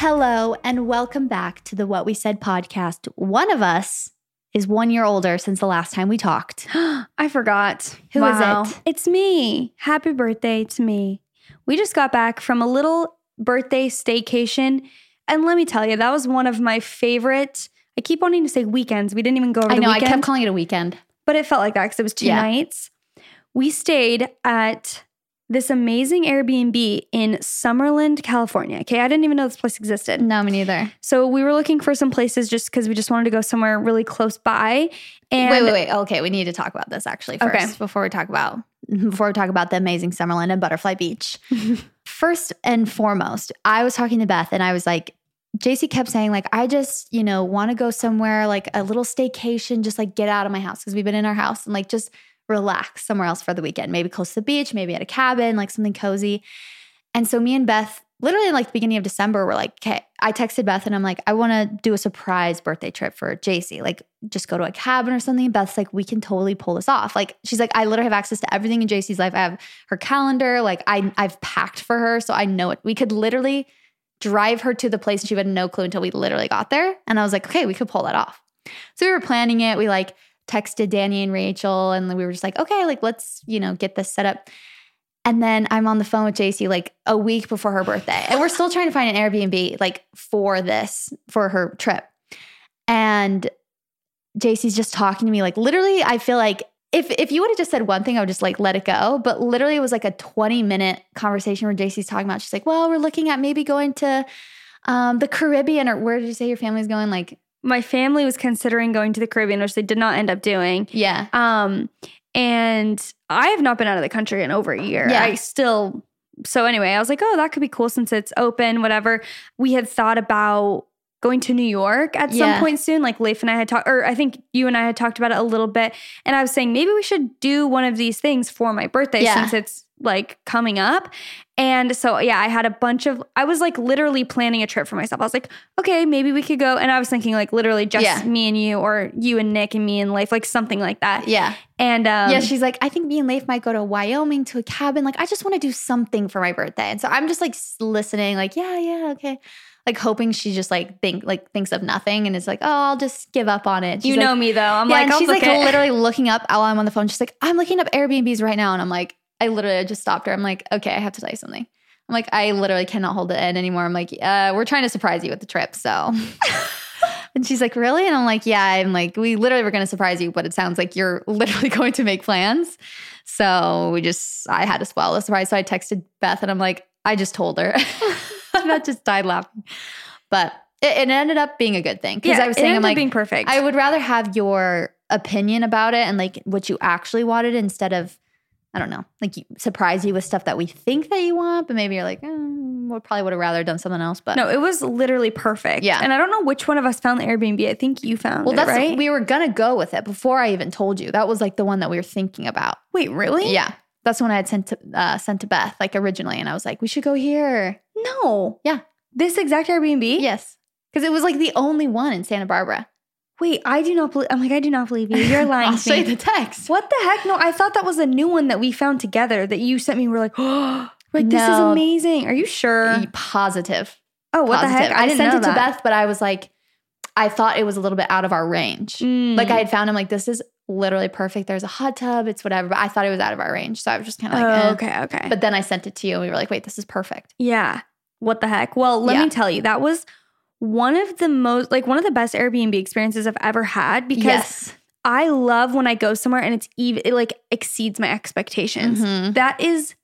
Hello, and welcome back to the What We Said podcast. One of us is one year older since the last time we talked. I forgot. Who is Wow. it? It's me. Happy birthday to me. We just got back from a little birthday staycation. And let me tell you, that was one of my favorite. I keep wanting to say weekends. We didn't even go over I the know, I kept calling it a weekend. but it felt like that because it was two Yeah. nights. We stayed at this amazing Airbnb in Summerland, California. Okay, I didn't even know this place existed. No, me neither. So we were looking for some places just because we just wanted to go somewhere really close by. And wait, wait, wait. Okay, we need to talk about this actually first Okay. before we talk about before we talk about the amazing Summerland and Butterfly Beach. first and foremost, I was talking to Beth and I was like, Jaci kept saying, like, I just, you know, want to go somewhere like a little staycation, just like get out of my house because we've been in our house and like just relax somewhere else for the weekend, maybe close to the beach, maybe at a cabin, like something cozy. And so me and Beth, literally like the beginning of December, we're like, okay, I texted Beth and I'm like, I want to do a surprise birthday trip for Jaci. Like, just go to a cabin or something. Beth's like, we can totally pull this off. Like, she's like, I literally have access to everything in Jaci's life. I have her calendar. Like, I I've packed for her, so I know it. We could literally drive her to the place and she had no clue until we literally got there. And I was like, okay, we could pull that off. So we were planning it. We like texted Danny and Rachel, and we were just like, okay, like let's, you know, get this set up. And then I'm on the phone with Jaci like a week before her birthday. And we're still trying to find an Airbnb like for this, for her trip. And Jaci's just talking to me like literally, I feel like if if you would have just said one thing, I would just like let it go. But literally it was like a 20 minute conversation where Jaci's talking about, she's like, well, we're looking at maybe going to um, the Caribbean or where did you say your family's going? Like, my family was considering going to the Caribbean, which they did not end up doing. yeah. Um, and I have not been out of the country in over a year. Yeah. I still. So anyway, I was like, oh, that could be cool since it's open. Whatever. We had thought about going to New York at some point soon. Like Leif and I had talked, or I think you and I had talked about it a little bit. And I was saying maybe we should do one of these things for my birthday Yeah. since it's like coming up. And so yeah, I had a bunch of. I was like literally planning a trip for myself. I was like, okay, maybe we could go. And I was thinking like literally just Yeah. me and you, or you and Nick and me and Leif, like something like that. Yeah. And um, yeah, she's like, I think me and Leif might go to Wyoming to a cabin. Like, I just want to do something for my birthday. And so I'm just like listening, like, yeah, yeah, okay. Like hoping she just like think like thinks of nothing and is like, oh, I'll just give up on it. you She's know like, me though. I'm yeah, like, she's like it. literally looking up while I'm on the phone. She's like, I'm looking up Airbnbs right now. And I'm like, I literally just stopped her. I'm like, okay, I have to tell you something. I'm like, I literally cannot hold it in anymore. I'm like, uh, we're trying to surprise you with the trip. So and she's like, really? And I'm like, yeah. I'm like, we literally were going to surprise you, but it sounds like you're literally going to make plans. So we just, I had to spoil the surprise. So I texted Beth and I'm like, I just told her. and I just died laughing. But it, it ended up being a good thing. Because yeah, I was saying, I'm like, being perfect. I would rather have your opinion about it and like what you actually wanted instead of, I don't know, like you, surprise you with stuff that we think that you want, but maybe you're like, eh, we probably would have rather done something else. But no, it was literally perfect. Yeah. and I don't know which one of us found the Airbnb. I think you found it well, it, that's right. we were gonna go with it before I even told you. That was like the one that we were thinking about. Wait, really? Yeah, that's the one I had sent to uh, sent to Beth like originally, and I was like, we should go here. No. Yeah. This exact Airbnb. Yes, because it was like the only one in Santa Barbara. Wait, I do not believe. I'm like, I do not believe you. You're lying I'll to show you the text. what the heck? No, I thought that was a new one that we found together that you sent me. We're like, oh, like this is amazing. Are you sure? Positive. Oh, what the positive. heck? I, didn't sent it to. Beth, but I was like, I thought it was a little bit out of our range. Mm. Like I had found him like this is literally perfect. There's a hot tub, it's whatever, but I thought it was out of our range. So I was just kind of like, oh, eh. okay, okay. But then I sent it to you and we were like, wait, this is perfect. yeah, what the heck? Well, let Yeah. me tell you, that was one of the most like one of the best Airbnb experiences I've ever had because yes. I love when I go somewhere and it's even it like exceeds my expectations. Mhm. That is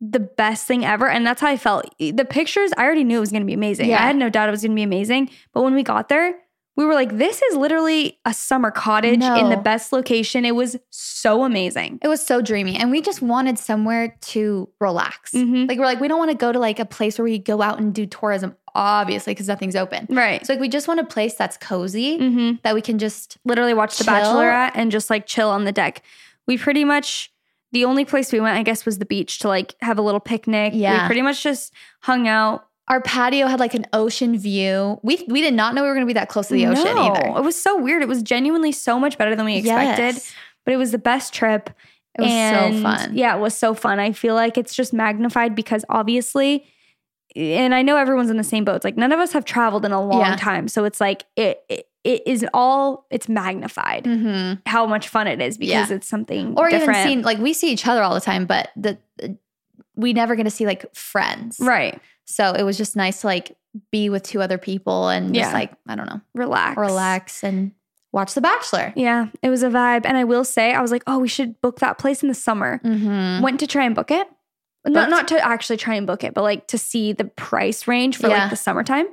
the best thing ever. And that's how I felt. The pictures, I already knew it was gonna be amazing. Yeah. I had no doubt it was gonna be amazing. But when we got there, we were like, this is literally a summer cottage in the best location. It was so amazing. It was so dreamy. And we just wanted somewhere to relax. Mhm. Like, we're like, we don't want to go to like a place where we go out and do tourism, obviously, because nothing's open. Right. So, like, we just want a place that's cozy mm-hmm. that we can just, literally watch The Bachelor Bachelorette and just like chill on the deck. We pretty much the only place we went, I guess, was the beach to like have a little picnic. Yeah. We pretty much just hung out. our patio had like an ocean view. We we did not know we were going to be that close to the ocean No, either. It was so weird. It was genuinely so much better than we expected. Yes. But it was the best trip. It was And, so fun. Yeah, it was so fun. I feel like it's just magnified because obviously, and I know everyone's in the same boat. It's like none of us have traveled in a long Yeah. time. So it's like it, it it is all it's magnified Mhm. how much fun it is because Yeah. it's something Or different. even seen like, we see each other all the time, but the, we never going to see like friends. right. So it was just nice to like be with two other people and just like, I don't know, Relax. relax and watch The Bachelor. Yeah, it was a vibe. And I will say, I was like, oh, we should book that place in the summer. Mm-hmm. Went to try and book it. Not, not to actually try and book it, but like to see the price range for Yeah. like the summertime.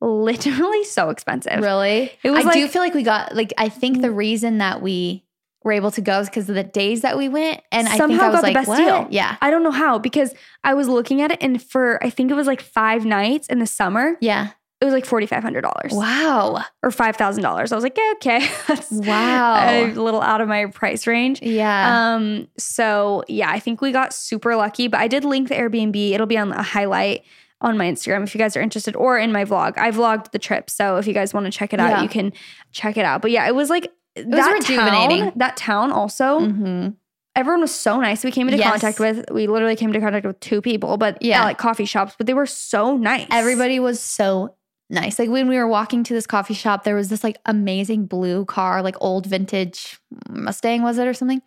Literally so expensive. Really? It was I do feel like we got like I think the mm. reason that we were able to go is because of the days that we went, and I think Somehow I was got the best what? deal. Yeah, I don't know how because I was looking at it and for I think it was like five nights in the summer, yeah. It was like forty five hundred dollars Wow, or five thousand dollars. I was like, yeah, okay, that's Wow. a little out of my price range. yeah. Um, so yeah, I think we got super lucky, but I did link the Airbnb. It'll be on a highlight on my Instagram if you guys are interested or in my vlog. I vlogged the trip. So if you guys want to check it out, Yeah. you can check it out. But yeah, it was like was that. Town, that town also, mm-hmm. everyone was so nice. We came into Yes. contact with, we literally came into contact with two people, but yeah, Yeah. like coffee shops, but they were so nice. Everybody was so nice. Like when we were walking to this coffee shop, there was this like amazing blue car, like old vintage Mustang, was it or something?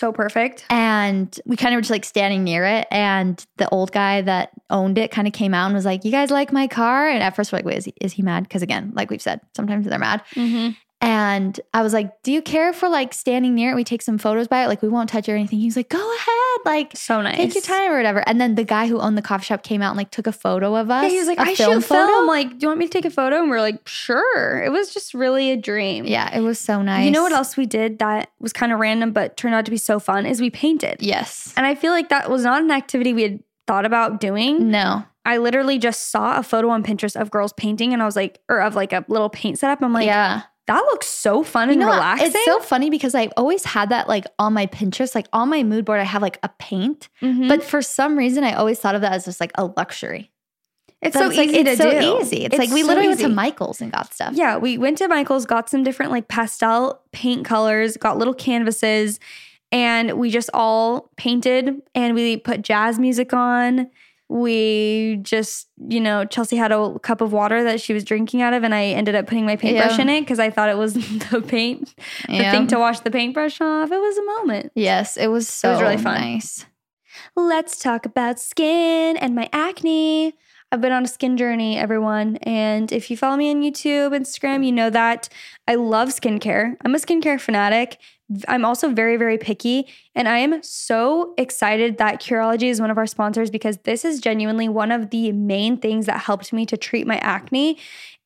so perfect. And we kind of were just like standing near it. And the old guy that owned it kind of came out and was like, You guys like my car? And at first we're like, Wait, is he, is he mad? Because again, like we've said, sometimes they're mad. Mm-hmm. And I was like, Do you care if we're like standing near it? We take some photos by it? Like we won't touch it or anything. He was like, Go ahead. Like, So nice. take your time or whatever. And then the guy who owned the coffee shop came out and like took a photo of us. Yeah, he was like, I shoot film. Like, do you want me to take a photo? And we are like, sure. It was just really a dream. Yeah, it was so nice. You know what else we did that was kind of random but turned out to be so fun is we painted. Yes. And I feel like that was not an activity we had thought about doing. No. I literally just saw a photo on Pinterest of girls painting and I was like, or of like a little paint setup. I'm like, yeah. That looks so fun You and know relaxing. It's so funny because I've always had that like on my Pinterest, like on my mood board, I have like a paint. Mhm. But for some reason, I always thought of that as just like a luxury. it's so like, easy it's to so do. easy. It's, like we so literally went to Michael's and got stuff. Yeah, we went to Michael's, got some different like pastel paint colors, got little canvases, and we just all painted and we put jazz music on. We just, you know, Chelsey had a cup of water that she was drinking out of, and I ended up putting my paintbrush Yeah. in it because I thought it was the paint, the Yeah. thing to wash the paintbrush off. It was a moment. Yes, it was so was really fun. nice. Let's talk about skin and my acne. I've been on a skin journey, everyone. And if you follow me on YouTube, Instagram, you know that I love skincare. I'm a skincare fanatic. I'm also very, very picky. And I am so excited that Curology is one of our sponsors because this is genuinely one of the main things that helped me to treat my acne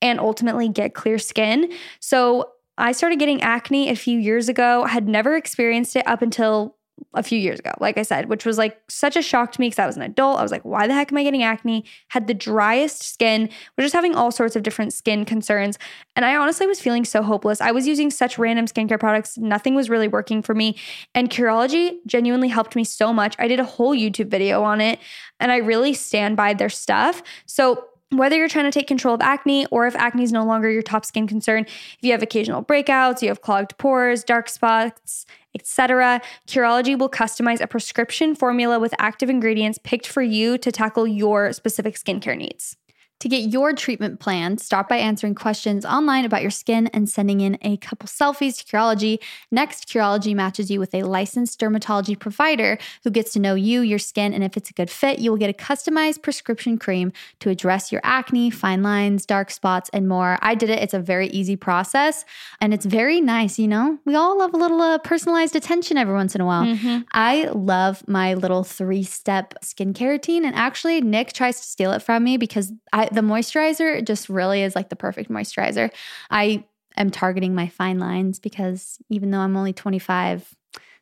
and ultimately get clear skin. So I started getting acne a few years ago. I had never experienced it up until a few years ago, like I said, which was like such a shock to me because I was an adult. I was like, why the heck am I getting acne? Had the driest skin, was just having all sorts of different skin concerns. And I honestly was feeling so hopeless. I was using such random skincare products, nothing was really working for me. And Curology genuinely helped me so much. I did a whole YouTube video on it, and I really stand by their stuff. So, whether you're trying to take control of acne or if acne is no longer your top skin concern, if you have occasional breakouts, you have clogged pores, dark spots, etc., Curology will customize a prescription formula with active ingredients picked for you to tackle your specific skincare needs. To get your treatment plan, start by answering questions online about your skin and sending in a couple selfies to Curology. Next, Curology matches you with a licensed dermatology provider who gets to know you, your skin, and if it's a good fit, you will get a customized prescription cream to address your acne, fine lines, dark spots, and more. I did it. It's a very easy process and it's very nice. You know, we all love a little uh, personalized attention every once in a while. I love my little three step skincare routine. And actually, Nick tries to steal it from me because I, the moisturizer just really is like the perfect moisturizer. I am targeting my fine lines because even though I'm only 25,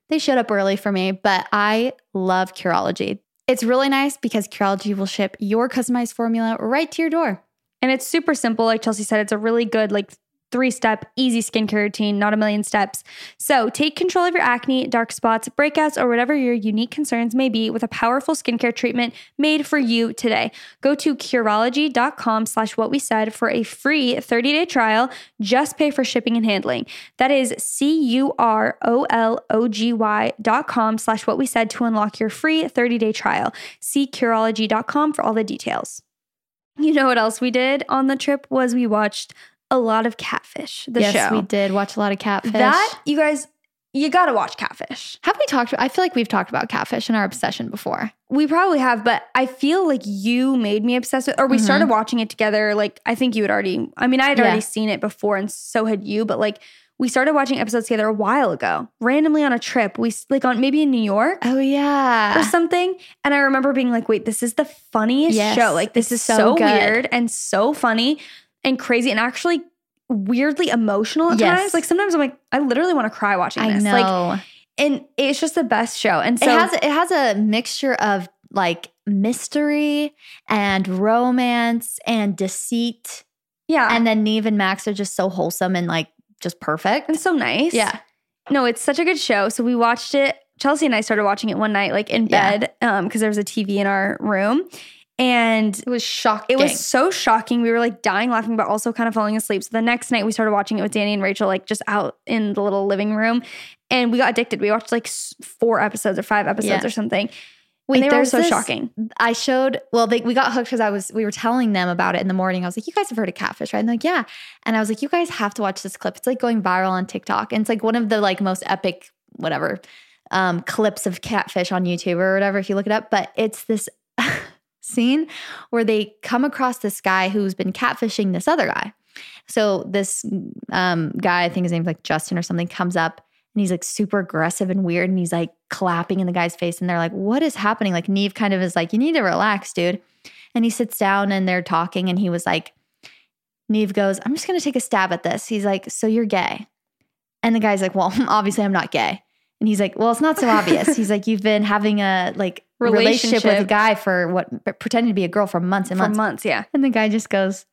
they showed up early for me. But I love Curology. It's really nice because Curology will ship your customized formula right to your door. And it's super simple. Like Chelsey said, it's a really good, like, three step, easy skincare routine, not a million steps. So take control of your acne, dark spots, breakouts, or whatever your unique concerns may be with a powerful skincare treatment made for you today. Go to Curology.com slash what we said for a free 30 day trial. Just pay for shipping and handling. That is C U R O L O G Y dot com slash what we said to unlock your free 30 day trial. See Curology.com for all the details. You know what else we did on the trip was we watched a lot of Catfish, the yes, show. we did watch a lot of catfish. That you guys, you gotta watch Catfish. have we talked? I feel like we've talked about catfish and our obsession before. We probably have, but I feel like you made me obsessed with, or we Mhm. started watching it together. Like I think you had already. I mean, I had Yeah. already seen it before, and so had you. But like we started watching episodes together a while ago, randomly on a trip. We like on maybe in New York. Oh yeah, or something. And I remember being like, wait, this is the funniest Yes, show. Like, this is so so, weird and so funny and crazy and actually weirdly emotional at Yes. times. Like, sometimes I'm like, I literally want to cry watching I this. know. Like, and it's just the best show. And so, it has it has a mixture of like mystery and romance and deceit, yeah. and then Nev and Max are just so wholesome and like just perfect. and so nice. yeah, No, it's such a good show. So we watched it. Chelsey and I started watching it one night, like in Yeah. bed, um, because there was a TV in our room. And it was shocking. It was so shocking. We were like dying laughing, but also kind of falling asleep. So the next night we started watching it with Danny and Rachel, like just out in the little living room. And we got addicted. We watched like four episodes or five episodes Yeah. or something. Wait, and they were so this- shocking. I showed well, they, we got hooked because I was we were telling them about it in the morning. I was like, "You guys have heard of catfish, right?" And they're like, "Yeah." And I was like, "You guys have to watch this clip. It's like going viral on TikTok, and it's like one of the like most epic whatever um, clips of catfish on YouTube or whatever if you look it up." But it's this scene where they come across this guy who's been catfishing this other guy. So this um, guy, I think his name's like Justin or something, comes up and he's like super aggressive and weird and he's like clapping in the guy's face and they're like what is happening? Like Nev kind of is like you need to relax dude. And he sits down and they're talking and he was like Nev goes i'm just going to take a stab at this. He's like so you're gay? And the guy's like well obviously i'm not gay. And he's like well it's not so obvious. He's like you've been having a like relationship, with a guy for what pretending to be a girl for months and For months months, yeah. and the guy just goes,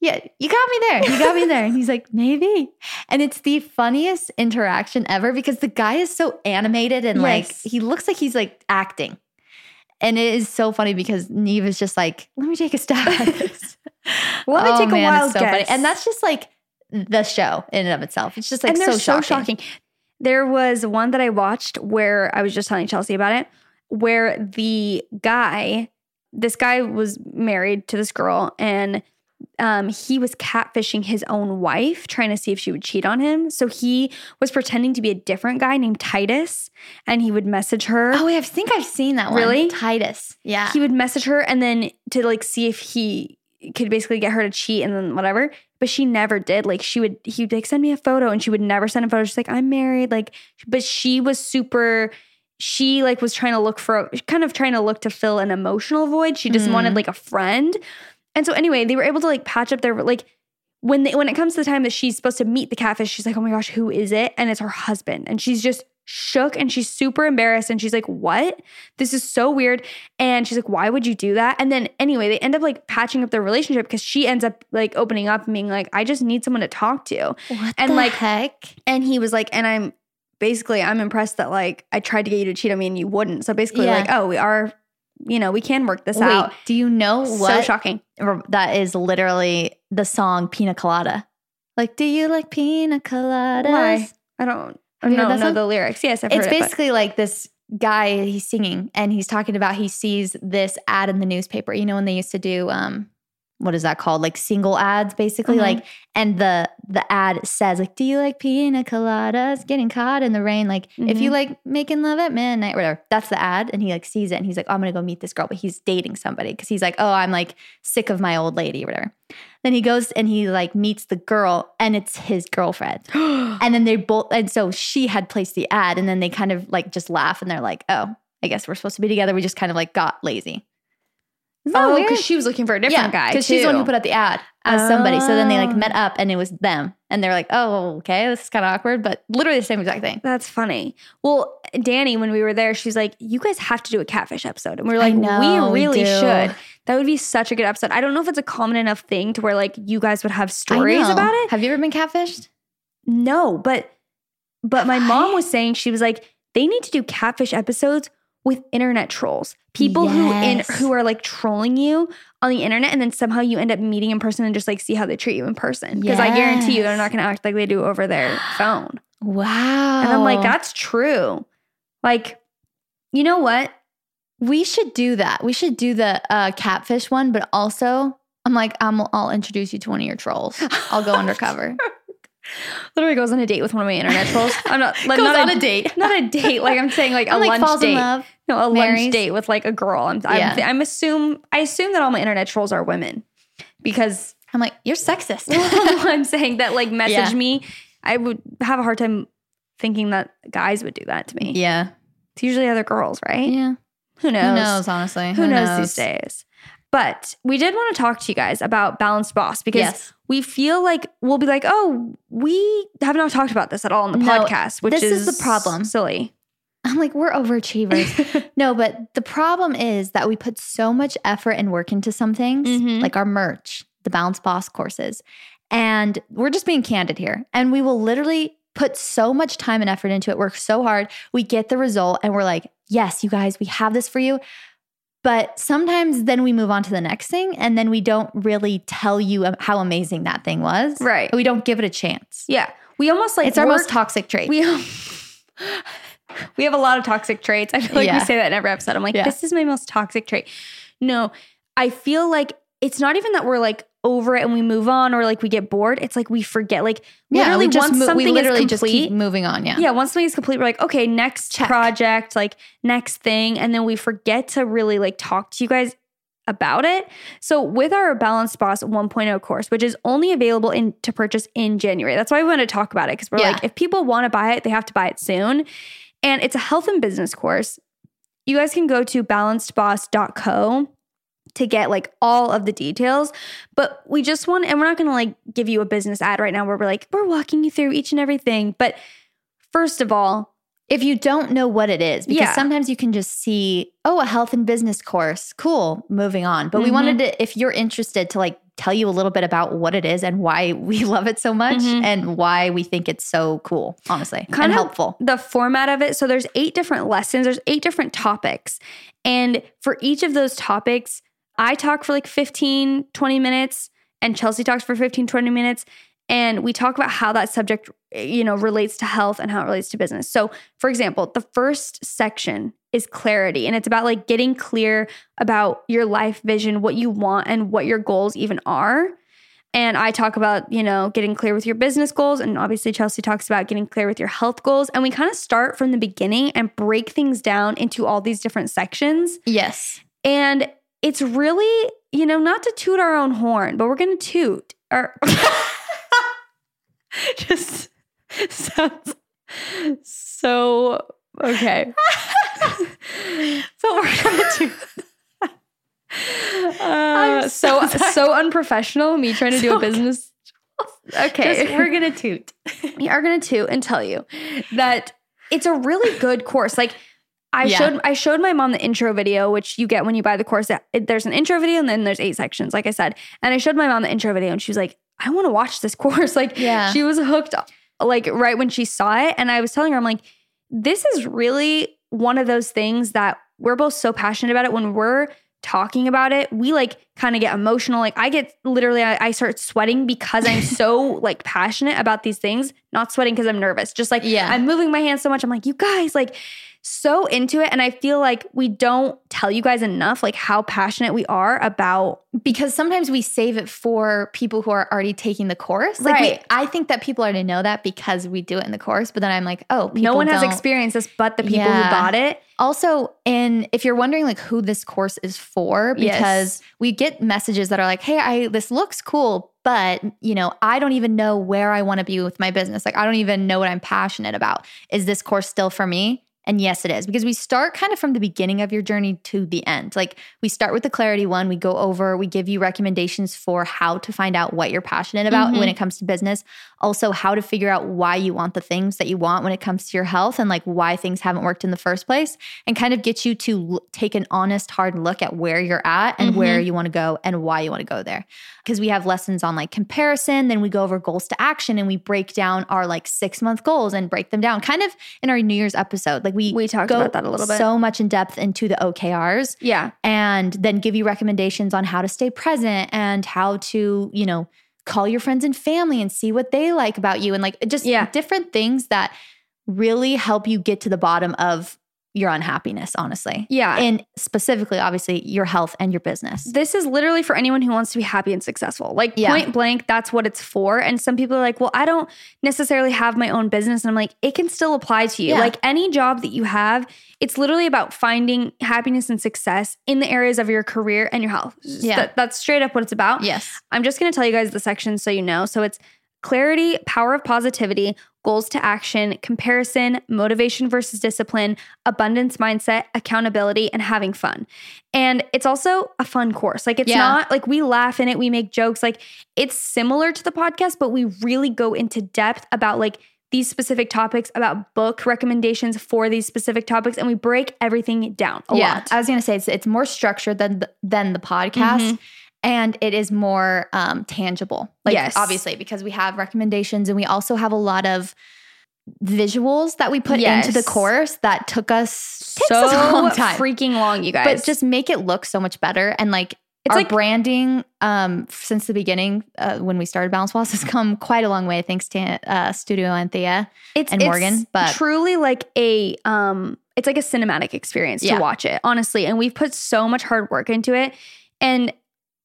Yeah, you got me there. You got me there. And he's like, Maybe. And it's the funniest interaction ever because the guy is so animated and like he looks like he's like acting. And it is so funny because Nev is just like, Let me take a stab at this. Let me Oh, take a man, it's wild so funny. guess. And that's just like the show in and of itself. It's just like and so, so shocking. shocking. There was one that I watched where I was just telling Chelsey about it, where the guy, this guy was married to this girl, and um, he was catfishing his own wife, trying to see if she would cheat on him. So he was pretending to be a different guy named Titus, and he would message her. Oh, wait, I think I've seen that one. Really? Titus. Yeah. He would message her and then to like see if he could basically get her to cheat and then whatever. But she never did. Like she would, he would like send me a photo and she would never send a photo. She's like, I'm married. Like, but she was super. She like was trying to look for, kind of trying to look to fill an emotional void. She just Mm. wanted like a friend. And so anyway, they were able to like patch up their like when they, when it comes to the time that she's supposed to meet the catfish. She's like, oh my gosh, who is it? And it's her husband. And she's just shook and she's super embarrassed and she's like, what? This is so weird. And she's like, why would you do that? And then anyway, they end up like patching up their relationship because she ends up like opening up and being like, I just need someone to talk to. what and, the like, heck? And he was like, and I'm basically, I'm impressed that like I tried to get you to cheat on me and you wouldn't. So basically, Yeah. like, oh, we are, you know, we can work this Wait, out. do you know So shocking. that is literally the song Pina Colada. Like, do you like pina coladas? Why? I don't, I Have you heard don't know the lyrics. Yes, I've It's heard it, basically like this guy he's singing and he's talking about he sees this ad in the newspaper. You know when they used to do um what is that called? Like single ads, basically. Mhm. Like, and the the ad says like, "Do you like pina coladas? Getting caught in the rain? Like, if you Mhm. like making love at midnight, whatever." That's the ad, and he like sees it, and he's like, oh, "I'm gonna go meet this girl," but he's dating somebody because he's like, "Oh, I'm like sick of my old lady whatever." Then he goes and he like meets the girl, and it's his girlfriend. And then they both, and so she had placed the ad, and then they kind of like just laugh and they're like, oh, I guess we're supposed to be together. We just kind of like got lazy. Oh, oh because she was looking for a different guy. Because she's the one who put out the ad as somebody. So then they like Oh. met up and it was them. And they're like, oh, okay, this is kind of awkward, but literally the same exact thing. That's funny. Well, Danny, when we were there, she's like, "You guys have to do a catfish episode," and we are like, know, "We we really do. should." That would be such a good episode. I don't know if it's a common enough thing to where like you guys would have stories about it. Have you ever been catfished? No, but but my mom was saying she was like, they need to do catfish episodes with internet trolls. People who in who are like trolling you on the internet and then somehow you end up meeting in person and just like see how they treat you in person. Because I guarantee you they're not gonna act like they do over their phone. Wow. And I'm like, that's true. Like, you know what? we should do that. We should do the uh, catfish one, but also I'm like, I'm, I'll introduce you to one of your trolls. I'll go undercover. Literally goes on a date with one of my internet trolls. I'm not like Goes not on a date. Not a date. Like I'm saying like a I'm like lunch date. love. No, a marries. lunch date with like a girl. I'm I'm, Yeah. I'm assume I assume that all my internet trolls are women because I'm like, you're sexist. I'm saying that like message Yeah. me. I would have a hard time thinking that guys would do that to me. yeah. It's usually other girls, right? Yeah. Who knows? Who knows, honestly? Who, knows, these days? But we did want to talk to you guys about Balanced Boss because Yes. we feel like we'll be like, oh, we have not talked about this at all in the No, podcast, which this is, is the problem. Silly. I'm like, we're overachievers. no, but the problem is that we put so much effort and work into some things, Mhm. like our merch, the Balanced Boss courses. And we're just being candid here. And we will literally put so much time and effort into it, work so hard. We get the result and we're like, yes, you guys, we have this for you. But sometimes then we move on to the next thing and then we don't really tell you how amazing that thing was. Right. We don't give it a chance. Yeah. We almost like it's our most toxic trait. we we have a lot of toxic traits. I feel like Yeah. we say that in every episode. I'm like, Yeah. this is my most toxic trait. No, I feel like it's not even that we're like over it and we move on or like we get bored. It's like we forget. Like literally just once mo- something we literally is just complete, keep moving on. Yeah. yeah, once something is complete, we're like, okay, next Check. project, like next thing. And then we forget to really like talk to you guys about it. So with our Balanced Boss 1.0 course, which is only available in to purchase in January. That's why we want to talk about it because we're Yeah. like, if people want to buy it, they have to buy it soon. And it's a health and business course. You guys can go to balancedboss.co to get like all of the details. But we just want, and we're not going to like give you a business ad right now where we're like, we're walking you through each and everything. But first of all, if you don't know what it is, because Yeah. sometimes you can just see, oh, a health and business course, cool, moving on. But we Mhm. wanted to, if you're interested, to like tell you a little bit about what it is and why we love it so much Mhm. and why we think it's so cool, honestly, Kind and of helpful. the format of it. So there's eight different lessons, there's eight different topics. And for each of those topics, I talk for like 15, 20 minutes, and Chelsey talks for 15, 20 minutes. And we talk about how that subject, you know, relates to health and how it relates to business. So, for example, the first section is clarity, and it's about like getting clear about your life vision, what you want, and what your goals even are. And I talk about, you know, getting clear with your business goals. And obviously, Chelsey talks about getting clear with your health goals. And we kind of start from the beginning and break things down into all these different sections. Yes. And it's really, you know, not to toot our own horn, but we're going to toot. Or just sounds so okay. but we're going to toot. Uh, so so, unprofessional. Me trying to do a business. Okay, Just- we're going to toot. we are going to toot and tell you that it's a really good course. Like I Yeah. showed I showed my mom the intro video, which you get when you buy the course. There's an intro video and then there's eight sections, like I said. And I showed my mom the intro video, and she was like, "I want to watch this course." Like, Yeah. she was hooked, like right when she saw it. And I was telling her, I'm like, "This is really one of those things that we're both so passionate about it. When we're talking about it, we like kind of get emotional. Like I get literally, I, I start sweating because I'm so like passionate about these things, not sweating because I'm nervous. Just like, Yeah. I'm moving my hands so much. I'm like, you guys, like, so into it. And I feel like we don't tell you guys enough, like, how passionate we are about because sometimes we save it for people who are already taking the course. Like we, Right. I think that people already know that because we do it in the course. But then I'm like, oh, no one has experienced this but the people Yeah. who bought it. Also, and if you're wondering like who this course is for, Yes. because we get messages that are like, "Hey, I this looks cool, but you know, I don't even know where I want to be with my business. Like, I don't even know what I'm passionate about. Is this course still for me?" And yes, it is because we start kind of from the beginning of your journey to the end. Like we start with the clarity one, we go over, we give you recommendations for how to find out what you're passionate about Mhm. when it comes to business. Also, how to figure out why you want the things that you want when it comes to your health and like why things haven't worked in the first place, and kind of get you to l- take an honest, hard look at where you're at and where you want to go and why you want to go there. Because we have lessons on like comparison, then we go over goals to action and we break down our like six month goals and break them down kind of in our New Year's episode. Like we, We talked about that a little bit. so much in depth into the OKRs Yeah. and then give you recommendations on how to stay present and how to, you know, call your friends and family and see what they like about you and like just Yeah. different things that really help you get to the bottom of your unhappiness, honestly. Yeah. And specifically, obviously, your health and your business. This is literally for anyone who wants to be happy and successful. Like Yeah. point blank, that's what it's for. And some people are like, well, I don't necessarily have my own business. And I'm like, it can still apply to you. Yeah. Like any job that you have, it's literally about finding happiness and success in the areas of your career and your health. Yeah. that- that's straight up what it's about. Yes. I'm just going to tell you guys the section so you know. So it's clarity, power of positivity, goals to action, comparison, motivation versus discipline, abundance mindset, accountability, and having fun. And it's also a fun course. Like it's Yeah. not like we laugh in it, we make jokes. Like it's similar to the podcast, but we really go into depth about like these specific topics, about book recommendations for these specific topics, and we break everything down a yeah, lot. I was gonna say it's it's more structured than the, than the podcast, Mhm. And it is more um, tangible. Like Yes. obviously because we have recommendations and we also have a lot of visuals that we put into the course that took us so us long freaking long, you guys. but just make it look so much better and like It's our like- branding um since the beginning uh, when we started balance Boss has come quite a long way thanks to uh, studio anthea it's and it's Morgan, but- truly like a um it's like a cinematic experience Yeah. to watch it honestly and we've put so much hard work into it and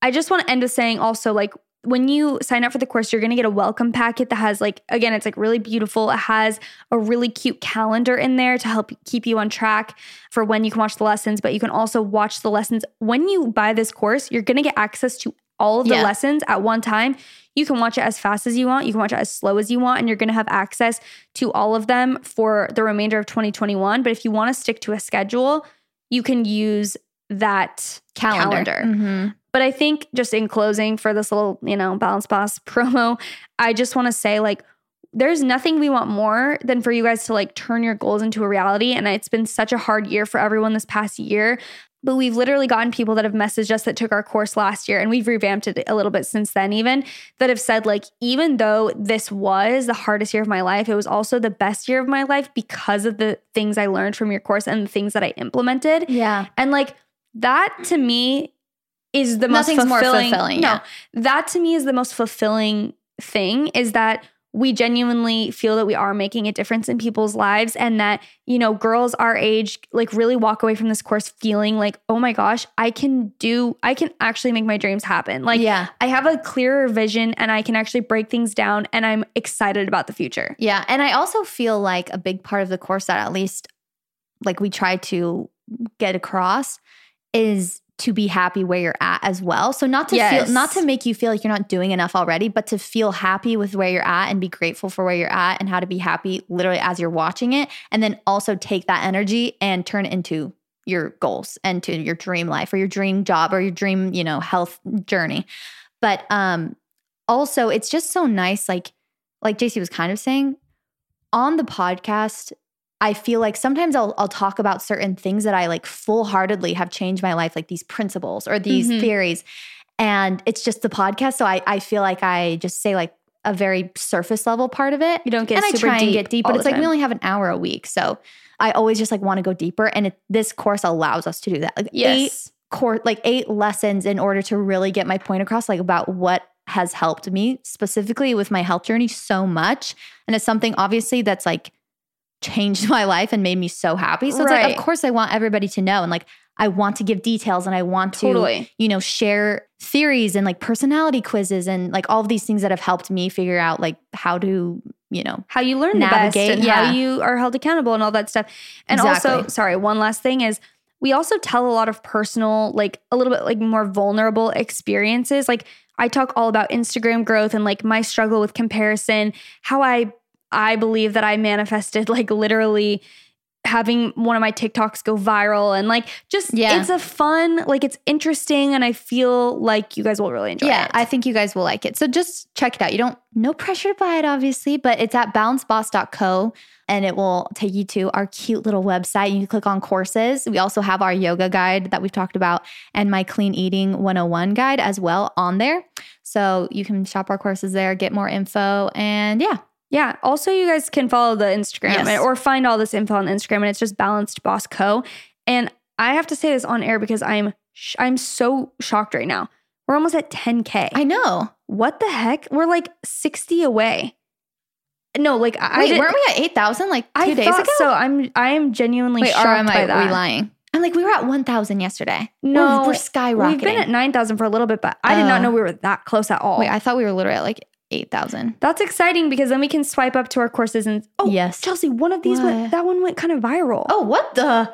i just want to end with saying also like when you sign up for the course you're going to get a welcome packet that has like again it's like really beautiful it has a really cute calendar in there to help keep you on track for when you can watch the lessons but you can also watch the lessons when you buy this course you're going to get access to all of the Yeah. lessons at one time you can watch it as fast as you want you can watch it as slow as you want and you're going to have access to all of them for the remainder of 2021 but if you want to stick to a schedule you can use that calendar, calendar. Mhm. But I think just in closing for this little, you know, Balance Boss promo, I just want to say like there's nothing we want more than for you guys to like turn your goals into a reality and it's been such a hard year for everyone this past year. But we've literally gotten people that have messaged us that took our course last year and we've revamped it a little bit since then even that have said like even though this was the hardest year of my life, it was also the best year of my life because of the things I learned from your course and the things that I implemented. yeah And like that to me is the most Nothing's more fulfilling. fulfilling, No, yeah. that to me is the most fulfilling thing is that we genuinely feel that we are making a difference in people's lives and that, you know, girls our age like really walk away from this course feeling like, oh my gosh, I can do, I can actually make my dreams happen. Like, yeah I have a clearer vision and I can actually break things down and I'm excited about the future. Yeah. And I also feel like a big part of the course that at least like we try to get across is to be happy where you're at as well. So not to Yes. feel not to make you feel like you're not doing enough already, but to feel happy with where you're at and be grateful for where you're at and how to be happy literally as you're watching it and then also take that energy and turn it into your goals and to your dream life or your dream job or your dream, you know, health journey. But um also it's just so nice like like Jaci was kind of saying on the podcast I feel like sometimes I'll I'll talk about certain things that I like full-heartedly have changed my life like these principles or these Mhm. theories and it's just the podcast so I I feel like I just say like a very surface level part of it You don't get and I try deep and get deep, but it's like we only have an hour a week. So I always just like want to go deeper. And it, this course allows us to do that. Like Yes. eight course, like eight lessons in order to really get my point across, like about what has helped me specifically with my health journey so much. And it's something obviously that's like changed my life and made me so happy. So it's like, of course, I want everybody to know. And like, I want to give details and I want to, Totally. you know, share theories and like personality quizzes and like all of these things that have helped me figure out like how to, you know, how you learn the Navigate, best and yeah. how you are held accountable and all that stuff. And also, sorry, one last thing is we also tell a lot of personal, like a little bit like more vulnerable experiences. Like I talk all about Instagram growth and like my struggle with comparison, how I I believe that I manifested like literally having one of my TikToks go viral and like just Yeah. it's a fun, like it's interesting and I feel like you guys will really enjoy yeah, it. I think you guys will like it. So just check it out. You don't, no pressure to buy it, obviously, but it's at balanceboss.co and it will take you to our cute little website. You can click on courses. We also have our yoga guide that we've talked about and my clean eating 101 guide as well on there. So you can shop our courses there, get more info, and yeah, Yeah. Also, you guys can follow the Instagram Yes. and- or find all this info on Instagram, and it's just Balanced Boss Co. And I have to say this on air because I'm sh- I'm so shocked right now. We're almost at 10k. I know. what the heck? We're like 60 away. No, like I Wait, weren't we at 8,000 like two I days ago? so. I'm I am genuinely Wait, shocked or am by I that. we lying? I'm like, we were at 1,000 yesterday. No, we're, we're skyrocketing. We've been at 9,000 for a little bit, but I did not know we were that close at all. Wait, I thought we were literally at like 8,000. That's exciting because then we can swipe up to our courses and oh, Yes. Chelsey, one of these went that one went kind of viral. Oh, what the?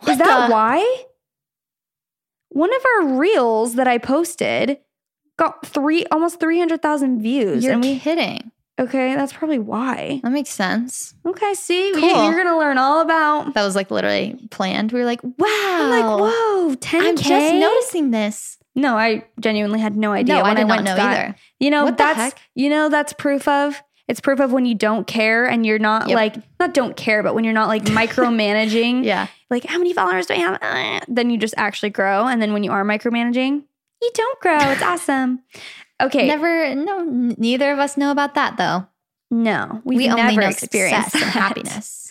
What Is that the- why? One of our reels that I posted got three almost 300,000 views. You're and we kidding. okay, that's probably why. That makes sense. Okay, see, Cool. you, are going to learn all about. That was like literally planned. We were like, wow. I'm like, whoa, 10K. I'm just noticing this. No, I genuinely had no idea No, when I did went not to know that. either. You know, What the that's heck? you know that's proof of it's proof of when you don't care and you're not Yep. like not don't care, but when you're not like micromanaging. Yeah. Like how many followers do I have? Uh, then you just actually grow, and then when you are micromanaging, you don't grow. It's awesome. Okay, Never, no, n- neither of us know about that though. no, we never only know experienced happiness.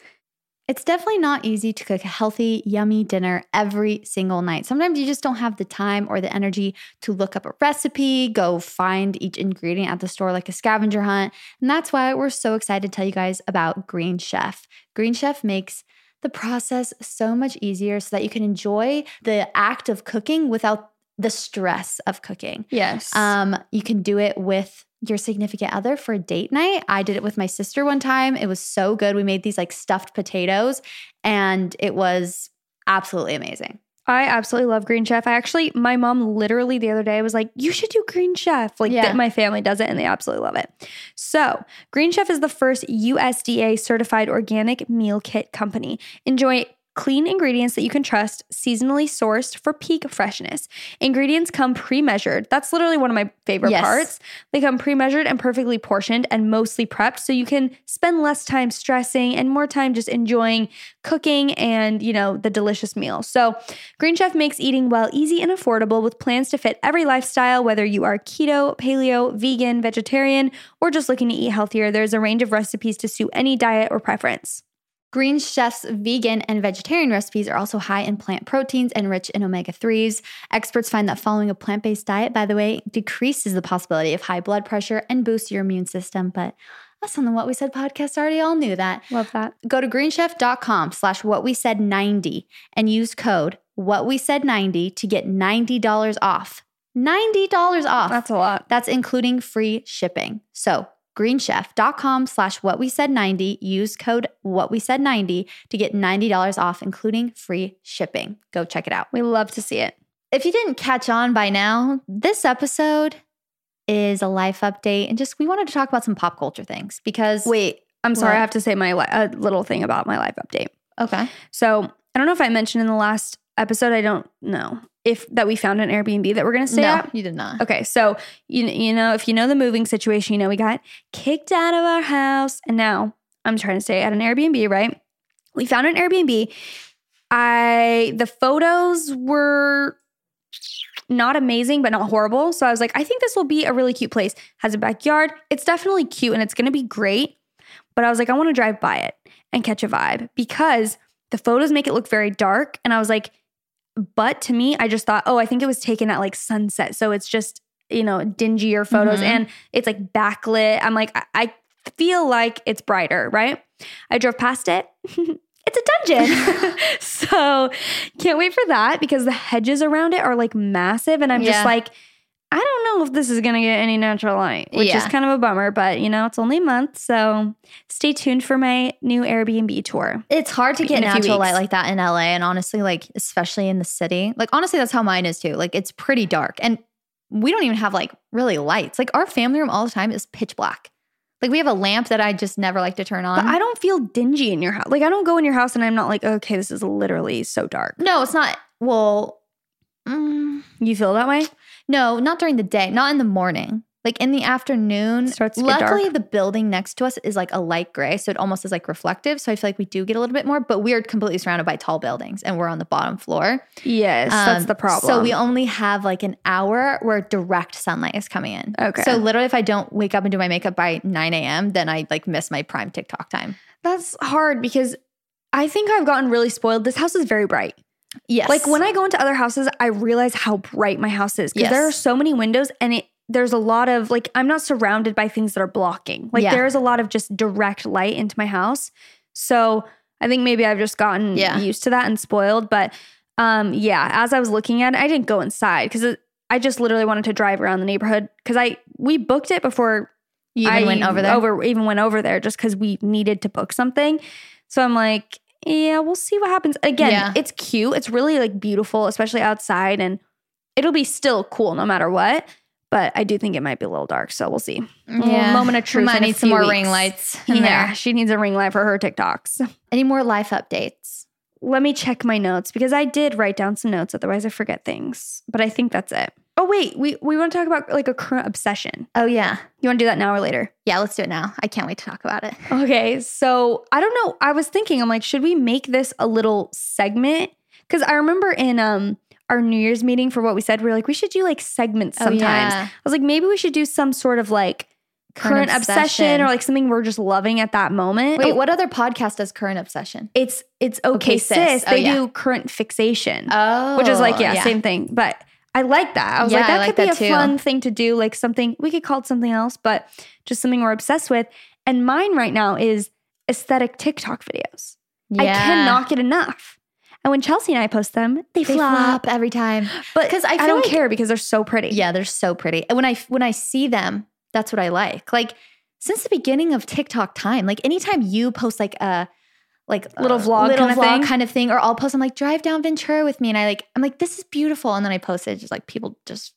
It's definitely not easy to cook a healthy, yummy dinner every single night. Sometimes you just don't have the time or the energy to look up a recipe, go find each ingredient at the store like a scavenger hunt. And that's why we're so excited to tell you guys about Green Chef. Green Chef makes the process so much easier so that you can enjoy the act of cooking without the stress of cooking. Yes. Um, you can do it with your significant other for a date night. I did it with my sister one time. It was so good. We made these like stuffed potatoes and it was absolutely amazing. I absolutely love Green Chef. I actually, my mom literally the other day was like, "You should do Green Chef." Like Yeah. my family does it, and they absolutely love it. So, Green Chef is the first USDA certified organic meal kit company. Enjoy clean ingredients that you can trust, seasonally sourced for peak freshness. Ingredients come pre-measured. That's literally one of my favorite Yes. parts. They come pre-measured and perfectly portioned and mostly prepped, so you can spend less time stressing and more time just enjoying cooking and you know the delicious meal. So, Green Chef makes eating well easy and affordable with plans to fit every lifestyle, whether you are keto, paleo, vegan, vegetarian, or just looking to eat healthier. There's a range of recipes to suit any diet or preference. Green Chef's vegan and vegetarian recipes are also high in plant proteins and rich in omega 3s. Experts find that following a plant based diet, by the way, decreases the possibility of high blood pressure and boosts your immune system. But us on the What We Said podcast already all knew that. Love that. Go to greenchef.com slash what we said 90 and use code what we said 90 to get $90 off. $90 off. That's a lot. That's including free shipping. So greenchef.com slash what we said 90. Use code what we said 90 to get $90 off, including free shipping. Go check it out. We love to see it. If you didn't catch on by now, this episode is a life update and just we wanted to talk about some pop culture things because Wait, I'm sorry. What? I have to say my li- a little thing about my life update. okay. So I don't know if I mentioned in the last episode. I don't know if that we found an Airbnb that we're gonna stay no, at. you did not. Okay, so you you know if you know the moving situation, you know we got kicked out of our house, and now I'm trying to stay at an Airbnb. Right? We found an Airbnb. I the photos were not amazing, but not horrible. So I was like, I think this will be a really cute place. Has a backyard. It's definitely cute and it's gonna be great. But I was like, I want to drive by it and catch a vibe because the photos make it look very dark. And I was like, But to me, I just thought, oh, I think it was taken at like sunset. So it's just, you know, dingier photos Mhm. and it's like backlit. I'm like, I, I feel like it's brighter, right? I drove past it. it's a dungeon. so can't wait for that because the hedges around it are like massive. And I'm Yeah. just like, I don't know if this is going to get any natural light, which is kind of a bummer, but you know, it's only a month. So stay tuned for my new Airbnb tour. It's hard to get natural light like that in LA. And honestly, like, especially in the city, like, honestly, that's how mine is too. Like, it's pretty dark. And we don't even have like really lights. Like, our family room all the time is pitch black. Like, we have a lamp that I just never like to turn on. But I don't feel dingy in your house. Like I don't go in your house and I'm not like, okay, this is literally so dark. no, it's not. Well, mm, You feel that way? No, not during the day, not in the morning. Like in the afternoon, It starts to get luckily the building next to us is like a light gray, so it almost is like reflective. So I feel like we do get a little bit more, but we're completely surrounded by tall buildings, and we're on the bottom floor. Yes, that's Um, the problem. So we only have like an hour where direct sunlight is coming in. Okay. So literally, if I don't wake up and do my makeup by 9 a.m., then I like miss my prime TikTok time. that's hard because I think I've gotten really spoiled. This house is very bright. Yes. Like when I go into other houses, I realize how bright my house is because Yes. there are so many windows and it there's a lot of like I'm not surrounded by things that are blocking. Like Yeah. there's a lot of just direct light into my house. So I think maybe I've just gotten Yeah. used to that and spoiled. But um yeah, as I was looking at it, I didn't go inside because I just literally wanted to drive around the neighborhood because I we booked it before you even I went over there. Over even went over there just because we needed to book something. So I'm like, yeah, we'll see what happens. Again, Yeah. it's cute. It's really like beautiful, especially outside, and it'll be still cool no matter what. But I do think it might be a little dark, so we'll see. Little mm, moment of We truth. might need some few more ring lights. In Yeah, There. she needs a ring light for her TikToks. Any more life updates? Let me check my notes because I did write down some notes. Otherwise, I forget things. But I think that's it. Oh wait, we we want to talk about like a current obsession. Oh yeah, You want to do that now or later? yeah. Let's do it now. I can't wait to talk about it. Okay, so I don't know. I was thinking, I'm like, should we make this a little segment? Because I remember in um our New Year's meeting for what we said, we are like, we should do like segments Oh, sometimes. yeah. I was like, maybe we should do some sort of like current, obsession. or like something we're just loving at that moment. Wait, what other podcast does current obsession? It's it's okay, Okay, sis. Sis. Oh, They yeah. do current fixation, Oh, which is like yeah, same thing. But I like that. I was Yeah, like, that like could be a too. fun thing to do, like something we could call it something else, but just something we're obsessed with. And mine right now is aesthetic TikTok videos. I cannot get enough. And when Chelsey and I post them, they, They flop. flop every time. But 'Cause I I, don't like- care because they're so pretty. Yeah, they're so pretty. And when I when I see them, that's what I like. Like since the beginning of TikTok time, like anytime you post like a like Little uh, vlog little kinda vlog thing? kind of thing, or I'll post, I'm like, drive down Ventura with me. And I like, I'm like, this is beautiful. And then I post it, just like people just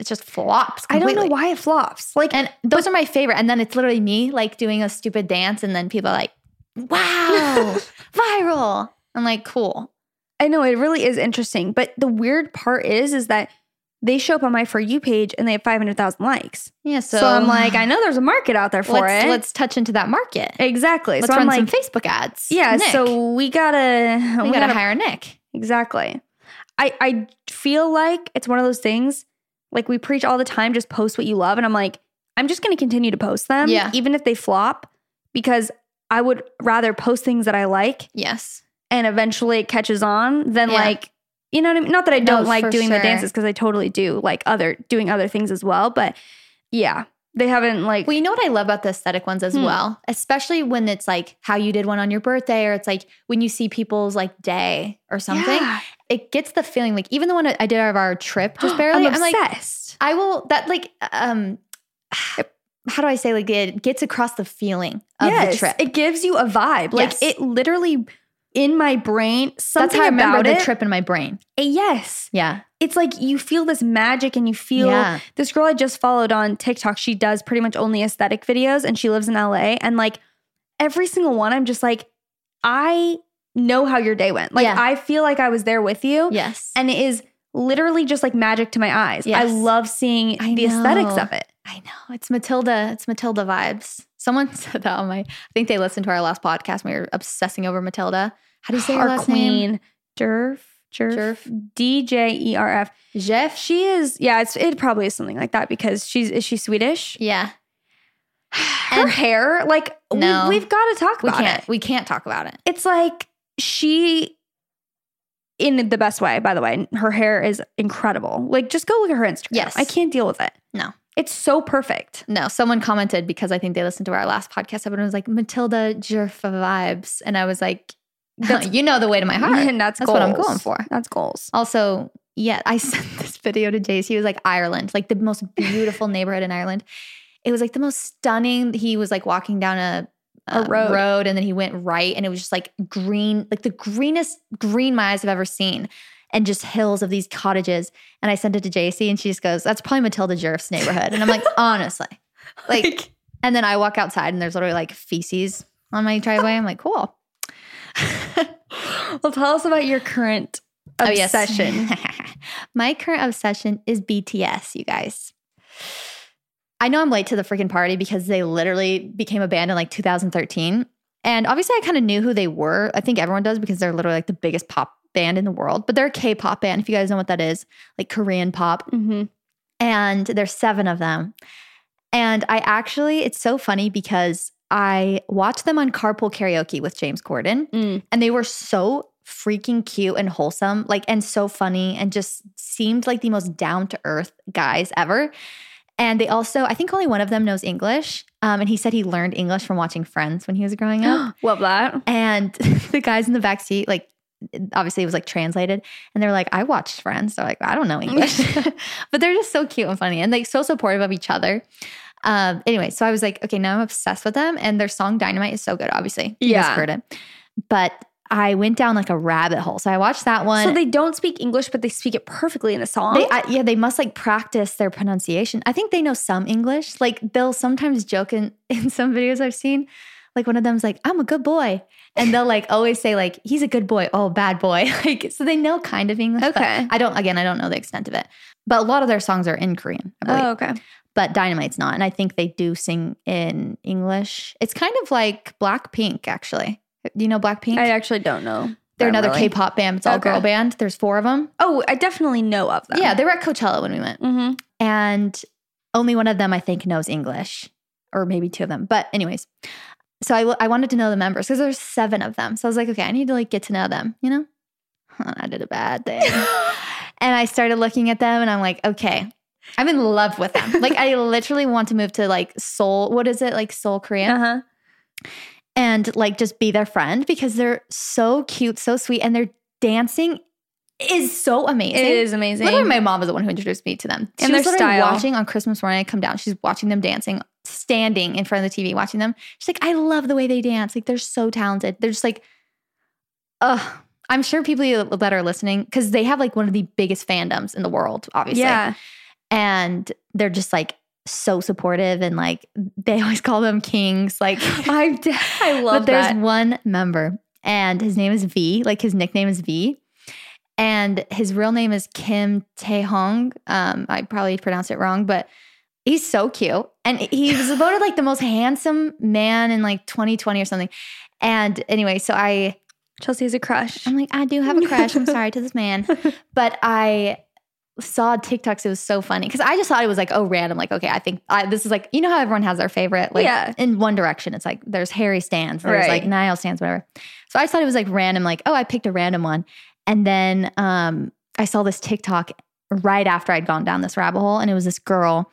it just flops. I don't know why it flops. Like, And those are my favorite. And then it's literally me like doing a stupid dance, and then people are like, wow, viral. I'm like, cool. I know it really is interesting. But the weird part is, is that they show up on my For You page and they have 500,000 likes. Yeah. So, So, I'm like, I know there's a market out there for let's, it. let's touch into that market. exactly. Let's so run I'm like, some Facebook ads. yeah, Nick. so we gotta, we, gotta, hire Nick. Exactly. I I feel like it's one of those things like we preach all the time just post what you love and I'm like I'm just going to continue to post them Yeah. even if they flop because I would rather post things that I like Yes. and eventually it catches on than Yeah. like you know what I mean not that I don't like for doing the dances because I totally do like other doing other things as well but yeah they haven't like Well, you know what I love about the aesthetic ones as Hmm. well, especially when it's like how you did one on your birthday, or it's like when you see people's like day or something. Yeah. It gets the feeling like even the one I did of our trip just barely. I'm I'm like, obsessed I will that like um how do I say like it gets across the feeling of the trip. It gives you a vibe. Like Yes. it literally in my brain, something That's how I remember about the it- trip in my brain. Eh, Yes. Yeah. It's like you feel this magic and you feel Yeah. this girl I just followed on TikTok. She does pretty much only aesthetic videos and she lives in LA. And like every single one, I'm just like, I know how your day went. Like Yeah. I feel like I was there with you. Yes. And it is literally just like magic to my eyes. I love seeing I the aesthetics of it. I know. It's Matilda. It's Matilda vibes. Someone said that on my, I think they listened to our last podcast. We were obsessing over Matilda. How do you say her Our last name? queen, Durf, Jerf. D J E R F. Jeff. She is, yeah, it's it probably is something like that because she's is she Swedish? Yeah. Her And- hair, like No. we, have got to talk We about can't. it. We can't talk about it. It's like she in the best way, by the way. Her hair is incredible. Like, just go look at her Instagram. Yes. I can't deal with it. No. It's so perfect. No, someone commented because I think they listened to our last podcast episode and was like, Matilda Jerfa vibes. And I was like, you know the way to my heart. And that's, That's what I'm going for. That's goals. Also, yeah, I sent this video to Jace. He was like Ireland, like the most beautiful neighborhood in Ireland. It was like the most stunning. He was like walking down a, A um, road. road, and then he went right, and it was just like green, like the greenest green my eyes have ever seen, and just hills of these cottages. And I sent it to Jaci, and she just goes, "That's probably Matilda Djerf's neighborhood." And I'm like, honestly, like, and then I walk outside, and there's literally like feces on my driveway. I'm like, cool. well, tell us about your current Oh, yes. obsession. My current obsession is BTS, you guys. I know I'm late to the freaking party because they literally became a band in like 2013. And obviously, I kind of knew who they were. I think everyone does because they're literally like the biggest pop band in the world. But they're a K pop band, if you guys know what that is, like Korean pop. mm-hmm. And there's seven of them. And I actually, it's so funny because I watched them on Carpool Karaoke with James Corden Mm. and they were so freaking cute and wholesome like and so funny and just seemed like the most down to earth guys ever and they also i think only one of them knows english um, and he said he learned english from watching friends when he was growing up Love that. and the guys in the back seat like obviously it was like translated and they're like i watched friends they're like i don't know english but they're just so cute and funny and like so supportive of each other um, anyway so i was like okay now i'm obsessed with them and their song dynamite is so good obviously you Yeah. heard it but i went down like a rabbit hole so i watched that one So they don't speak English, but they speak it perfectly in a song. they, I, yeah, they must like practice their pronunciation. I think they know some English. Like they'll sometimes joke in, in some videos I've seen. Like one of them's like, I'm a good boy. And they'll like always say, like, he's a good boy. Oh, bad boy. Like, so they know kind of English. Okay. I don't, again, I don't know the extent of it. But a lot of their songs are in Korean, I believe. oh, okay. But Dynamite's not. And I think they do sing in English. It's kind of like Blackpink, actually. Do you know Blackpink? I actually don't know. They're another really. K-pop band. It's all Okay. girl band. There's four of them. Oh, I definitely know of them. Yeah, they were at Coachella when we went. Mm-hmm. and only one of them I think knows English, or maybe two of them. But anyways, so I, I wanted to know the members because there's seven of them. So I was like, okay, I need to like get to know them. You know, I did a bad thing, and I started looking at them, and I'm like, okay, I'm in love with them. like I literally want to move to like Seoul. What is it like Seoul, Korea? Uh huh. and like just be their friend because they're so cute, so sweet, and they're dancing is so amazing. It is amazing. Literally, my mom was the one who introduced me to them. She And was their style. watching on Christmas morning. I come down, she's watching them dancing, standing in front of the TV, watching them. She's like, I love the way they dance. Like they're so talented. They're just like, ugh. I'm sure people that are listening because they have like one of the biggest fandoms in the world, obviously. Yeah. and they're just like so supportive and like they always call them kings. Like I love but there's that. one member, and his name is V. Like his nickname is V, and his real name is Kim Tae Hong. Um, I probably pronounced it wrong, but he's so cute, and he was voted like the most handsome man in like 2020 or something. And anyway, so I Chelsey has a crush. I'm like, I do have a crush. I'm sorry to this man. But I saw TikToks. It was so funny because I just thought it was like, oh, random. Like, okay, I think I, this is like, you know how everyone has their favorite? Like, Yeah. in One Direction, it's like there's Harry stands, there's Right. like Niall stands, whatever. So I just thought it was like random. Like, oh, I picked a random one. And then um, I saw this TikTok right after I'd gone down this rabbit hole, and it was this girl.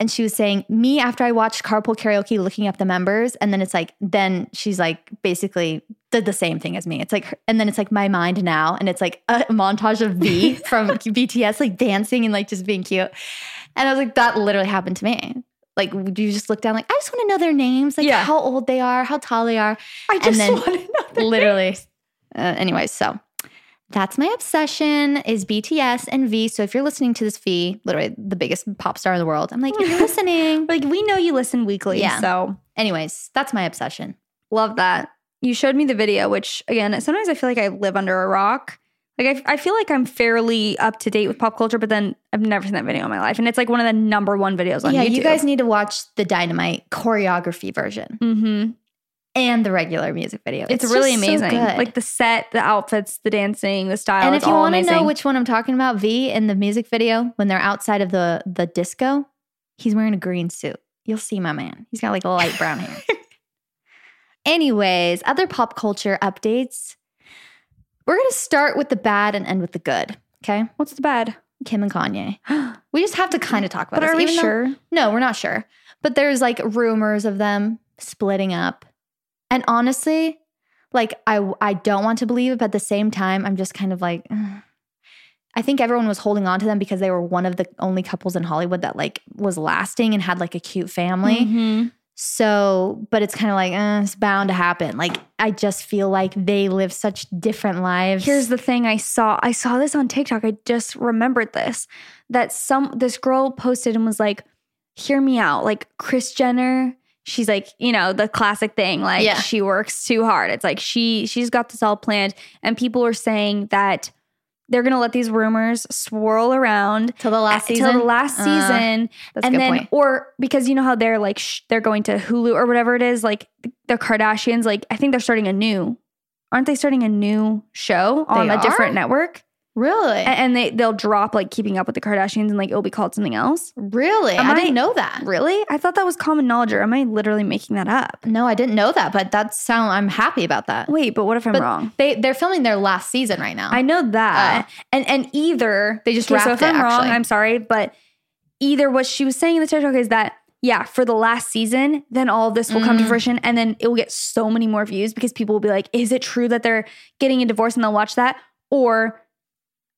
And she was saying, me after I watched Carpool Karaoke, looking up the members. And then it's like, then she's like, basically did the same thing as me. It's like, and then it's like my mind now. And it's like a montage of V from BTS, like dancing and like just being cute. And I was like, that literally happened to me. Like, would you just look down, like, I just want to know their names, like Yeah. how old they are, how tall they are. I and just then want to know. their literally. names. Uh, anyways, so that's my obsession is BTS and V. So if you're listening to this V, literally the biggest pop star in the world, I'm like, you're listening. Like we know you listen weekly. Yeah. So Anyways, that's my obsession. love that. You showed me the video, which again, sometimes I feel like I live under a rock. Like I, I feel like I'm fairly up to date with pop culture, but then I've never seen that video in my life, and it's like one of the number one videos on yeah, YouTube. you guys need to watch the Dynamite choreography version Mm-hmm. And the regular music video. It's, really just so amazing. good. like the set, the outfits, the dancing, the style. and if you want to know which one I'm talking about, V in the music video when they're outside of the the disco, he's wearing a green suit. You'll see my man. He's got like a light brown hair. Anyways, other pop culture updates. We're gonna start with the bad and end with the good. Okay, What's the bad? Kim and Kanye. We just have to kind of talk about. But this, are we even though- sure? no, we're not sure. But there's like rumors of them splitting up, and honestly, like I I don't want to believe it, but at the same time, I'm just kind of like. ugh. I think everyone was holding on to them because they were one of the only couples in Hollywood that like was lasting and had like a cute family. Mhm. So, but it's kind of like, uh, it's bound to happen. Like, I just feel like they live such different lives. Here's the thing I saw. I saw this on TikTok. I just remembered this that some this girl posted and was like, "Hear me out." Like Kris Jenner, she's like, you know, the classic thing like Yeah. she works too hard. It's like she she's got this all planned and people are saying that they're going to let these rumors swirl around till the last season. Till the last Uh, season, that's and then point. or because you know how they're like sh- they're going to Hulu or whatever it is, like the Kardashians. Like I think they're starting a new, aren't they starting a new show on They a different network? Really? And, they they'll drop like Keeping Up with the Kardashians and like it'll be called something else. really? Am I, I- didn't know that. Really? I thought that was common knowledge, or am I literally making that up? No, I didn't know that, but that sound I'm happy about that. Wait, but what if I'm But wrong? They they're filming their last season right now. I know that. And and either They just okay, so if it, I'm wrong, actually. I'm sorry, but either what she was saying in the TikTok is that yeah, for the last season, then all of this will come to Mm. fruition, and then it will get so many more views because people will be like, "Is it true that they're getting a divorce?" and they'll watch that, or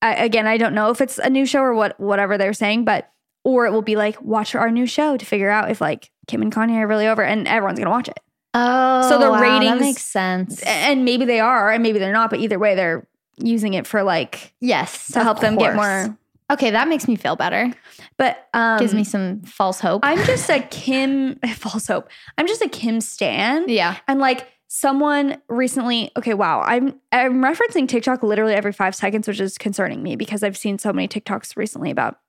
I, again, I don't know if it's a new show or what, whatever they're saying, but or it will be like, "Watch our new show to figure out if like Kim and Kanye are really over," and everyone's gonna watch it. oh, So the wow, ratings- that makes sense. And maybe they are, and maybe they're not, but either way, they're using it for like yes, to help them get more. Okay, that makes me feel better. But um, Gives me some false hope. I'm just a Kim false hope. I'm just a Kim stan. yeah. And like someone recently, okay, wow, I'm I'm referencing TikTok literally every five seconds, which is concerning me because I've seen so many TikToks recently about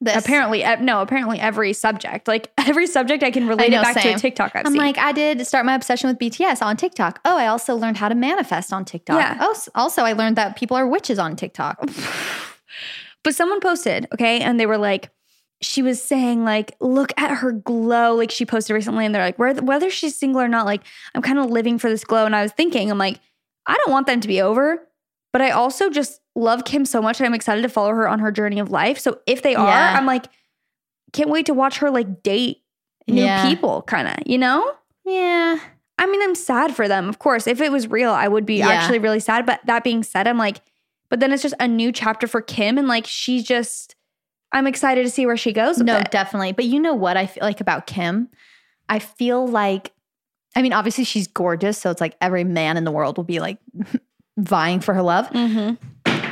This. apparently no, apparently every subject. Like every subject I can relate know, it back to a TikTok I'm seen. like, I did start my obsession with BTS on TikTok. Oh, I also learned how to manifest on TikTok. Yeah. Oh, also I learned that people are witches on TikTok. But someone posted, okay, and they were like, she was saying like, look at her glow. Like she posted recently, and they're like, whether whether she's single or not, like I'm kind of living for this glow. And I was thinking, I'm like, I don't want them to be over, but I also just love Kim so much, and I'm excited to follow her on her journey of life. So if they are, Yeah. I'm like, can't wait to watch her like date new Yeah. people, kind of, you know. Yeah. I mean, I'm sad for them. Of course, if it was real, I would be Yeah. actually really sad. But that being said, I'm like, but then it's just a new chapter for Kim, and like she's just, I'm excited to see where she goes. With No, it. definitely. But you know what I feel like about Kim? I feel like, I mean, obviously she's gorgeous. So it's like every man in the world will be like vying for her love. Mm-hmm.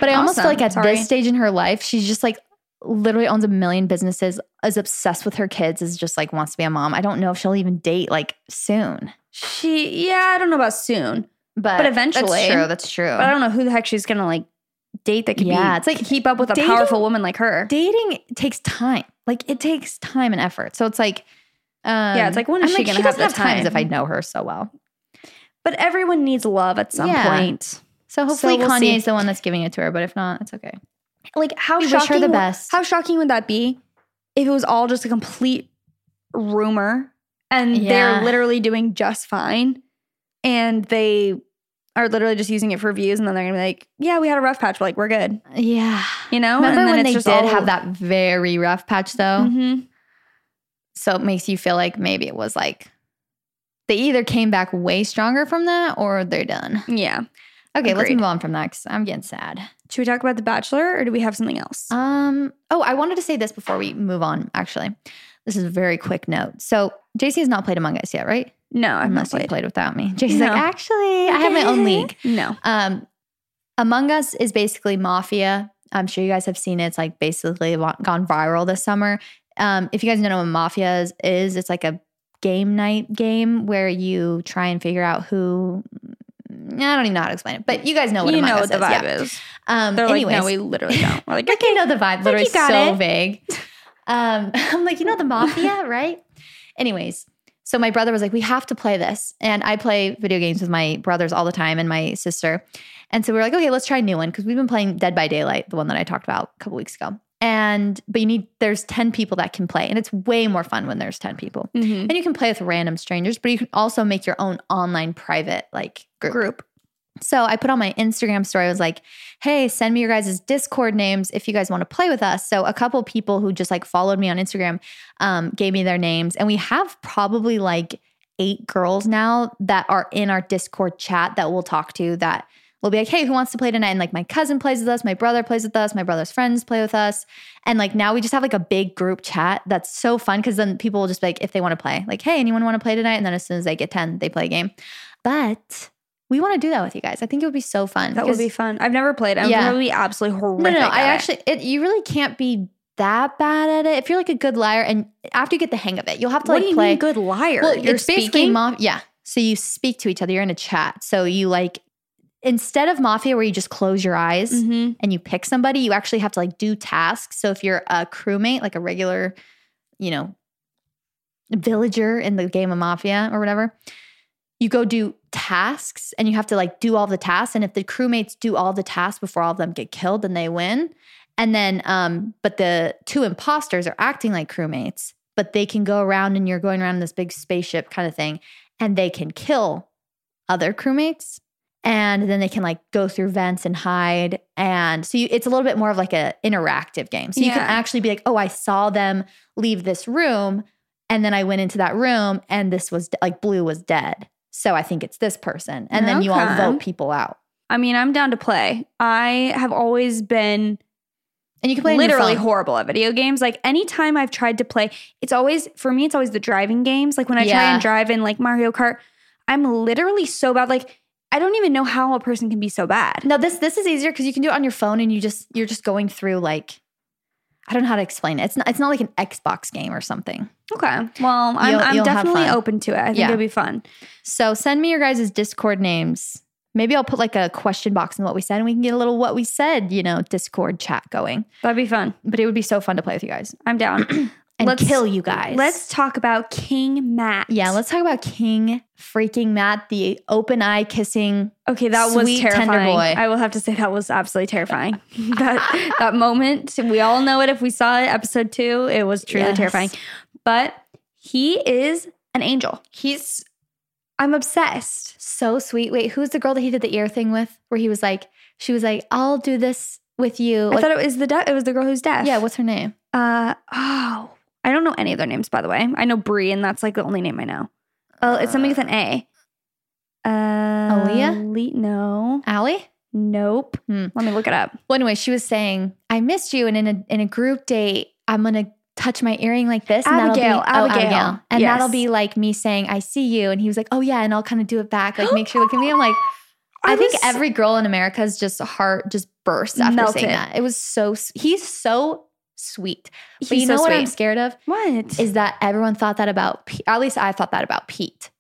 But I almost feel like at Sorry. this stage in her life, she's just like literally owns a million businesses, is obsessed with her kids, is just like wants to be a mom. I don't know if she'll even date like soon. She, yeah, I don't know about soon, But, But eventually- That's true. That's true. but I don't know who the heck she's gonna like date that could Yeah, be. it's like keep up with a dating- powerful woman like her. Dating takes time. Like it takes time and effort. So it's like, um, Yeah, it's like, when is I'm she gonna she have the have time? time? If I know her so well. But everyone needs love at some Yeah. point. So hopefully we'll Kanye is the one that's giving it to her. But if not, it's okay. Like how We shocking? the would- best. How shocking would that be if it was all just a complete rumor and Yeah. they're literally doing just fine, and they are literally just using it for views, and then they're gonna be like, "Yeah, we had a rough patch, but like we're good," Yeah. you know? Remember and then when it's they just did all- have that very rough patch though? Mhm. So it makes you feel like maybe it was like they either came back way stronger from that or they're done. Yeah. Okay, let's move on from that because I'm getting sad. Should we talk about The Bachelor, or do we have something else? Um. Oh, I wanted to say this before we move on. Actually, this is a very quick note. So Jaci has not played Among Us yet, right? No, I've not Unless you played. played without me. Jaci's No. like, actually, I have my own league. No. Um, Among Us is basically mafia. I'm sure you guys have seen it. It's like basically gone viral this summer. Um, if you guys don't know what mafia is, is, it's like a game night game where you try and figure out who. I don't even know how to explain it, but you guys know what you Among know what the is. vibe yeah. is. Um, They're anyways, like, no, we literally don't. We're like, you know the vibe. Literally so it. vague. Um, I'm like, you know the mafia, right? Anyways, so my brother was like, we have to play this, and I play video games with my brothers all the time and my sister, and so we were like, okay, let's try a new one because we've been playing Dead by Daylight, the one that I talked about a couple weeks ago. And but you need there's ten people that can play, and it's way more fun when there's ten people. Mhm. And you can play with random strangers, but you can also make your own online private like group. group. So I put on my Instagram story. I was like, hey, send me your guys' Discord names if you guys want to play with us. So a couple people who just like followed me on Instagram um, gave me their names. And we have probably like eight girls now that are in our Discord chat that we'll talk to that will be like, hey, who wants to play tonight? And like my cousin plays with us, my brother plays with us, my brother's friends play with us. And like now we just have like a big group chat that's so fun because then people will just like, if they want to play, like, hey, anyone want to play tonight? And then as soon as they get 10, they play a game. But we want to do that with you guys. I think it would be so fun. That would be fun. I've never played. I'm Yeah. probably absolutely no, horrific. no, no. I at it. actually, it, you really can't be that bad at it. If you're like a good liar, and after you get the hang of it, you'll have to What like play. good liar? Well, You're it's basically speaking? mafia. Yeah. So you speak to each other. You're in a chat. So you like instead of mafia where you just close your eyes Mhm. and you pick somebody, you actually have to like do tasks. So if you're a crewmate, like a regular, you know, villager in the game of mafia or whatever, you go do tasks and you have to like do all the tasks. And if the crewmates do all the tasks before all of them get killed, then they win. And then, um, but the two imposters are acting like crewmates, but they can go around and you're going around in this big spaceship kind of thing, and they can kill other crewmates. And then they can like go through vents and hide. And so you, it's a little bit more of like a interactive game. So you can actually be like, oh, I saw them leave this room. And then I went into that room and this was like blue was dead. So I think it's this person. And then you all vote people out. I mean, I'm down to play. I have always been And you can play literally horrible at video games. Like anytime I've tried to play, it's always for me. It's always the driving games. Like when I try and drive in like Mario Kart, I'm literally so bad. Like I don't even know how a person can be so bad. No, this this is easier because you can do it on your phone and you just you're just going through like I don't know how to explain it. It's not it's not like an Xbox game or something. Okay, well, I'm, You'll- I'm you'll definitely open to it. I think Yeah. it'll be fun. So send me your guys' Discord names. Maybe I'll put like a question box in what we said and we can get a little what we said, you know, Discord chat going. That'd be fun. But it would be so fun to play with you guys I'm down. and Let's- kill you guys. Let's talk about King Matt. Yeah, let's talk about King freaking Matt, the open eye kissing. Okay, that Sweet, was terrifying. boy. I will have to say that was absolutely terrifying. that that moment, we all know it. If we saw it, episode two, it was truly Yes. terrifying. But he is an angel. He's I'm obsessed. so sweet. Wait, who's the girl that he did the ear thing with? Where he was like, she was like, I'll do this with you. I Like, thought it was the de- it was the girl who's deaf. yeah, what's her name? Uh oh, I don't know any of their names by the way. I know Brie, and that's like the only name I know. Oh, it's something with an A. Uh, Aaliyah? Le- no, Allie? nope. Hmm. Let me look it up. Well, anyway, she was saying, I missed you. And in a in a group date, I'm gonna touch my earring like this. And Abigail, that'll be, oh, Abigail. And Yes. that'll be like me saying, I see you. And he was like, Oh yeah, and I'll kind of do it back. Like make sure you look at me. I'm like, I, I think was- every girl in America's just heart just burst after Melted. saying that. It was so he's so sweet. But He's you so know what I'm scared of? What Is that everyone thought that about Pete. At least I thought that about Pete.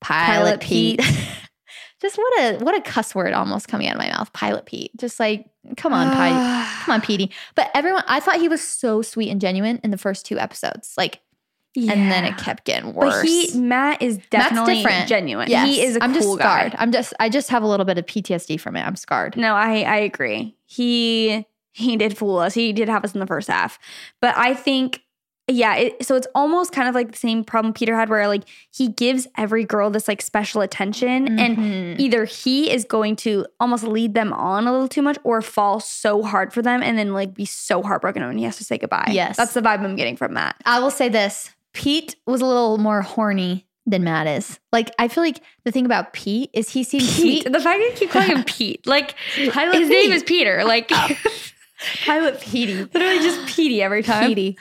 Pilot, Pilot Pete. just what a what a cuss word almost coming out of my mouth. Pilot Pete. Just like, come on, Pete. Come on, Petey. But everyone, I thought he was so sweet and genuine in the first two episodes. Like, and then it kept getting worse. But he Matt is Matt's definitely different. genuine. Yes. He is a I'm cool just scarred. guy. I'm just, I just have a little bit of PTSD from it. I'm scarred. No, I I agree. He he did fool us. He did have us in the first half. But I think yeah, it, so it's almost kind of like the same problem Peter had where like he gives every girl this like special attention and Mhm. either he is going to almost lead them on a little too much or fall so hard for them and then like be so heartbroken when he has to say goodbye. Yes. That's the vibe I'm getting from Matt. I will say this Pete was a little more horny than Matt is. Like, I feel like the thing about Pete is he seems Pete. sweet. The fact that you keep calling him Pete. Like his name is Peter. Like Pilot Petey. literally just Petey every time. Petey.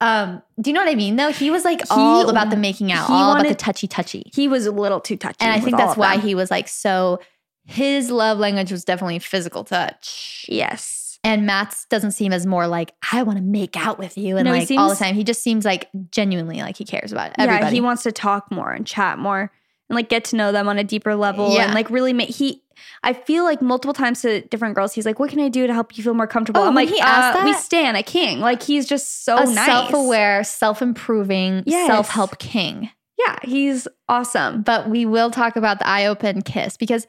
Um, do you know what I mean though? He was like all about the making out, he all about the touchy touchy. He was a little too touchy. And I think that's why them. he was like so his love language was definitely physical touch. Yes. And Matt's doesn't seem as more like, I want to make out with you and No, he like all the time. He just seems like genuinely like he cares about everybody. Yeah, he wants to talk more and chat more and like get to know them on a deeper level Yeah. and like really make he I feel like multiple times to different girls, he's like, "What can I do to help you feel more comfortable?" Oh, I'm like, he asked uh, "We stand a king." Like he's just so a nice, self-aware, self-improving, Yes. self-help king. Yeah, he's awesome. But we will talk about the eye open kiss because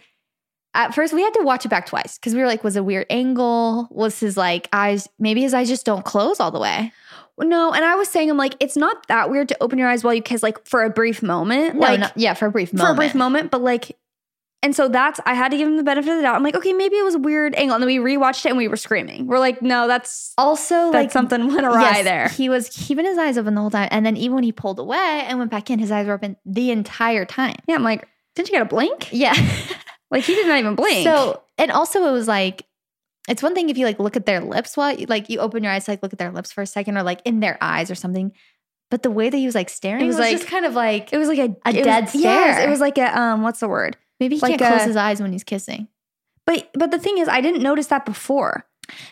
at first we had to watch it back twice because we were like, was a weird angle? Was his like eyes maybe his eyes just don't close all the way? No, and I was saying, I'm like, it's not that weird to open your eyes while you kiss, like for a brief moment, No, like no- yeah, for a brief moment. for a brief moment, but like And so that's I had to give him the benefit of the doubt. I'm like, okay, maybe it was a weird angle. And then we rewatched it and we were screaming. We're like, no, that's Also, That like something went awry yes, there. He was keeping his eyes open the whole time, and then even when he pulled away and went back in, his eyes were open the entire time. yeah. I'm like, didn't you get a blink? Yeah. Like he did not even blink. So, and also it was like, it's one thing if you like look at their lips while you like you open your eyes to like look at their lips for a second or like in their eyes or something. But the way that he was like staring It was was, like- just kind of like it was like a, A it was- dead Yes, stare. it was like a um, what's the word? Maybe he like can't close his eyes when he's kissing. But but the thing is, I didn't notice that before.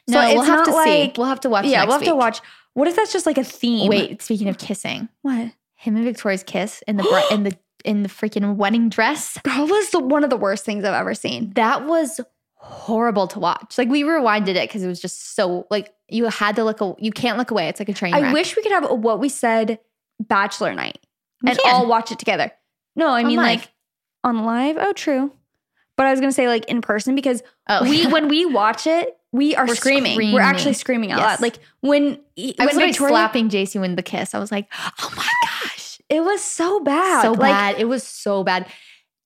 No, we'll have to like, see. We'll have to watch. yeah, we'll have to watch. What if that's just like a theme? Wait, speaking of kissing, what? him and Victoria's kiss in the bri- in the in the freaking wedding dress. That was the, one of the worst things I've ever seen. That was horrible to watch. Like we rewinded it because it was just so like you had to look. a- You can't look away. It's like a train. I wish we could have a what we said bachelor night We and can. all watch it together. No, I mean live. like on live. Oh, true. But I was gonna say like in person because Oh, we when we watch it, we are We're screaming. We're actually screaming out Yes. loud. Like when I when was literally Victoria, slapping Jaci when the kiss. I was like, oh my gosh, it was so bad. so Like, bad. It was so bad.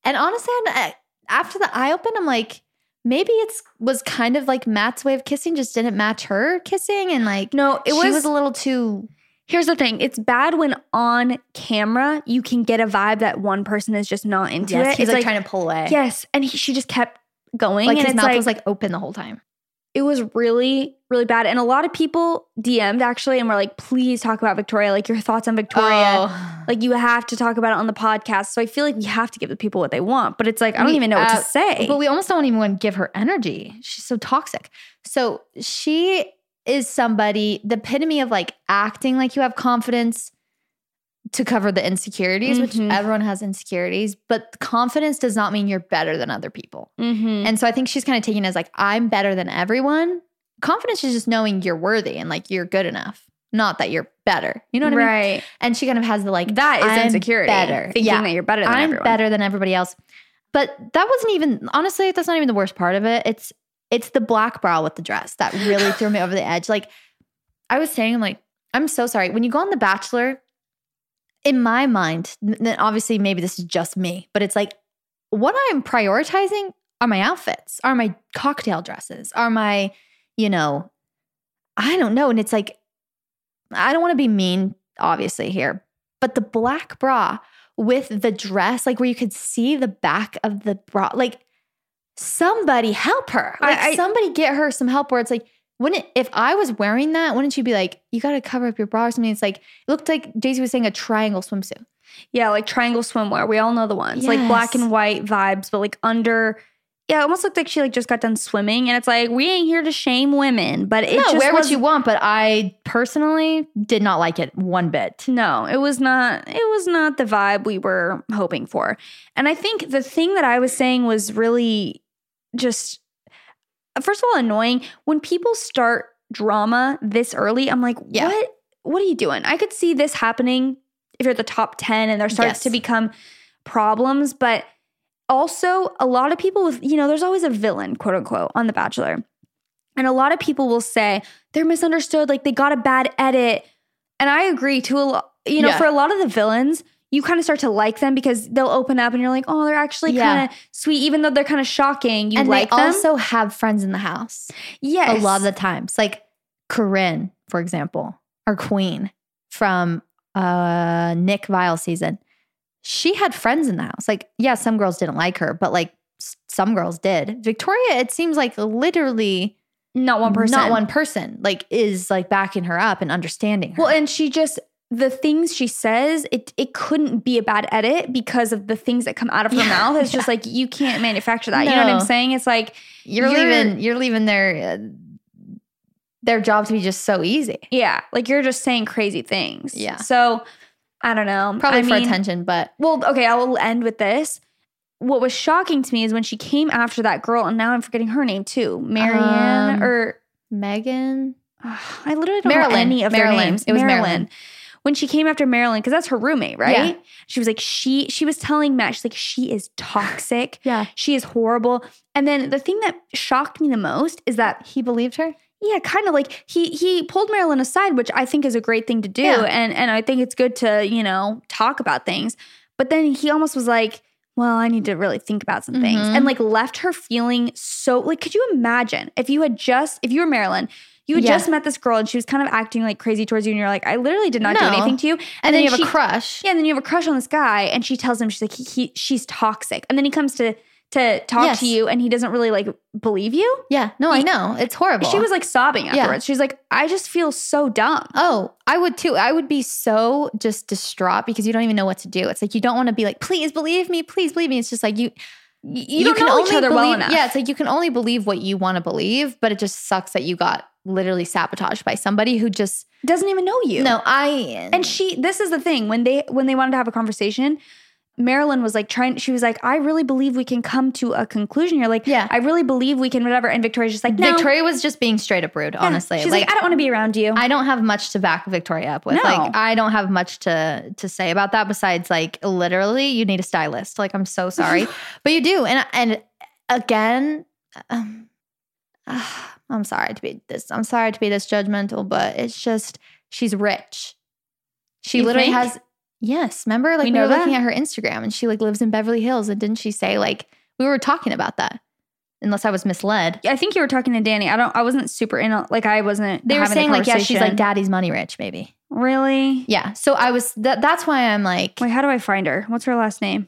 And honestly, I'm- after the eye open, I'm like, maybe it's was kind of like Matt's way of kissing, just didn't match her kissing, and like No, it she was, was a little too. Here's the thing: it's bad when on camera you can get a vibe that one person is just not into Yes, it. he's it's like, trying to pull away. yes, and he, she just kept going, like and his mouth like, was like open the whole time. it was really, really bad. And a lot of people DM'd actually, and were like, "Please talk about Victoria. Like your thoughts on Victoria. Oh. Like you have to talk about it on the podcast." So I feel like we have to give the people what they want, but it's like I don't We- even know what uh, to say. But we almost don't even want to give her energy. She's so toxic. So she is somebody, the epitome of like acting like you have confidence to cover the insecurities, Mhm. which everyone has insecurities, but confidence does not mean you're better than other people. Mhm. And so I think she's kind of taking it as like, I'm better than everyone. Confidence is just knowing you're worthy and like you're good enough, not that you're better. You know what I mean? right. And she kind of has the like, That is I'm insecurity. Better. Thinking yeah. that you're better than I'm everyone. better than everybody else. But that wasn't even honestly, that's not even the worst part of it. It's it's the black bra with the dress that really threw me over the edge. Like I was saying, I'm like, I'm so sorry. When you go on The Bachelor, in my mind, n- n- obviously maybe this is just me, but it's like what I'm prioritizing are my outfits, are my cocktail dresses, are my, you know, I don't know. And it's like, I don't want to be mean, obviously, here, but the black bra with the dress, like where you could see the back of the bra, like somebody help her. Like I- somebody get her some help where it's like, wouldn't if I was wearing that, wouldn't you be like, you gotta cover up your bra or something? It's like it looked like Daisy was saying a triangle swimsuit. Yeah, like triangle swimwear. We all know the ones. Like black and white vibes, but like under yeah, it almost looked like she like just got done swimming. And it's like, we ain't here to shame women, but it no, just wear what you want, but I personally did not like it one bit. No, it was not it was not the vibe we were hoping for. And I think the thing that I was saying was really just first of all annoying when people start drama this early. I'm like, Yeah. what what are you doing? I could see this happening if you're at the top 10 and there starts Yes. to become problems, but also a lot of people with, you know, there's always a villain, quote unquote, on The Bachelor. And a lot of people will say they're misunderstood, like they got a bad edit. And I agree to a lot, you know, Yeah. for a lot of the villains, you kind of start to like them because they'll open up and you're like, oh, they're actually Yeah. kind of sweet, even though they're kind of shocking. You and like they them. also have friends in the house yes. a lot of the times. Like Corinne, for example, or Queen from uh Nick Viall season. She had friends in the house. Like, yeah, some girls didn't like her, but like some girls did. Victoria, it seems like literally not one person. not one person, like is like backing her up and understanding her. Well, and she just the things she says, it it couldn't be a bad edit because of the things that come out of her Yeah, mouth. It's just like you can't manufacture that. You know what I'm saying? It's like you're, you're- leaving you're leaving their uh, their job to be just so easy. yeah, like you're just saying crazy things. Yeah. So I don't know. Probably I for mean- attention, but Well, okay, I will end with this. What was shocking to me is when she came after that girl, and now I'm forgetting her name too, Marianne Um, or Megan. I literally don't know any of Marilyn. their names. It was Marilyn. When she came after Marilyn, because that's her roommate, right? Yeah. She was like, she she was telling Matt, she's like, she is toxic. Yeah. She is horrible. And then the thing that shocked me the most is that He believed her? yeah, kind of like he he pulled Marilyn aside, which I think is a great thing to do. Yeah. And and I think it's good to, you know, talk about things. But then he almost was like, well, I need to really think about some things. Mhm. And like left her feeling so like, could you imagine if you had just, if you were Marilyn, you had Yeah. just met this girl and she was kind of acting like crazy towards you, and you're like, I literally did not do anything to you. And, And, then, then, you have she a crush. yeah, and then you have a crush on this guy, and she tells him she's like he, he she's toxic, and then he comes to to talk Yes. to you, and he doesn't really like believe you. Yeah. No, I know. It's horrible. She was like sobbing Yeah. afterwards. She's like, I just feel so dumb. Oh, I would too. I would be so just distraught because you don't even know what to do. It's like you don't want to be like, please believe me, please believe me. It's just like you You, don't know each other believe, well enough. Yeah, it's like you can only believe what you want to believe, but it just sucks that you got literally sabotaged by somebody who just doesn't even know you. no. I And she, this is the thing when they when they wanted to have a conversation, Marilyn was like trying. She was like, I really believe we can come to a conclusion. You're like, Yeah. I really believe we can whatever. And Victoria's just like, no. Victoria was just being straight up rude. Yeah. Honestly, she's like, I don't want to be around you. I don't have much to back Victoria up with. No. Like I don't have much to to say about that besides like literally you need a stylist. Like I'm so sorry. but you do. And and again um, I'm sorry to be this I'm sorry to be this judgmental, but it's just she's rich. She You literally think? has Yes, remember like We we, were that? looking at her Instagram and she like lives in Beverly Hills and didn't she say like we were talking about that? Unless I was misled. I think you were talking to Danny. I don't. I wasn't super in. a- Like I wasn't. They were saying like yeah, she's like daddy's money rich maybe. Really? Yeah. So I was that that's why I'm like Wait, how do I find her? What's her last name?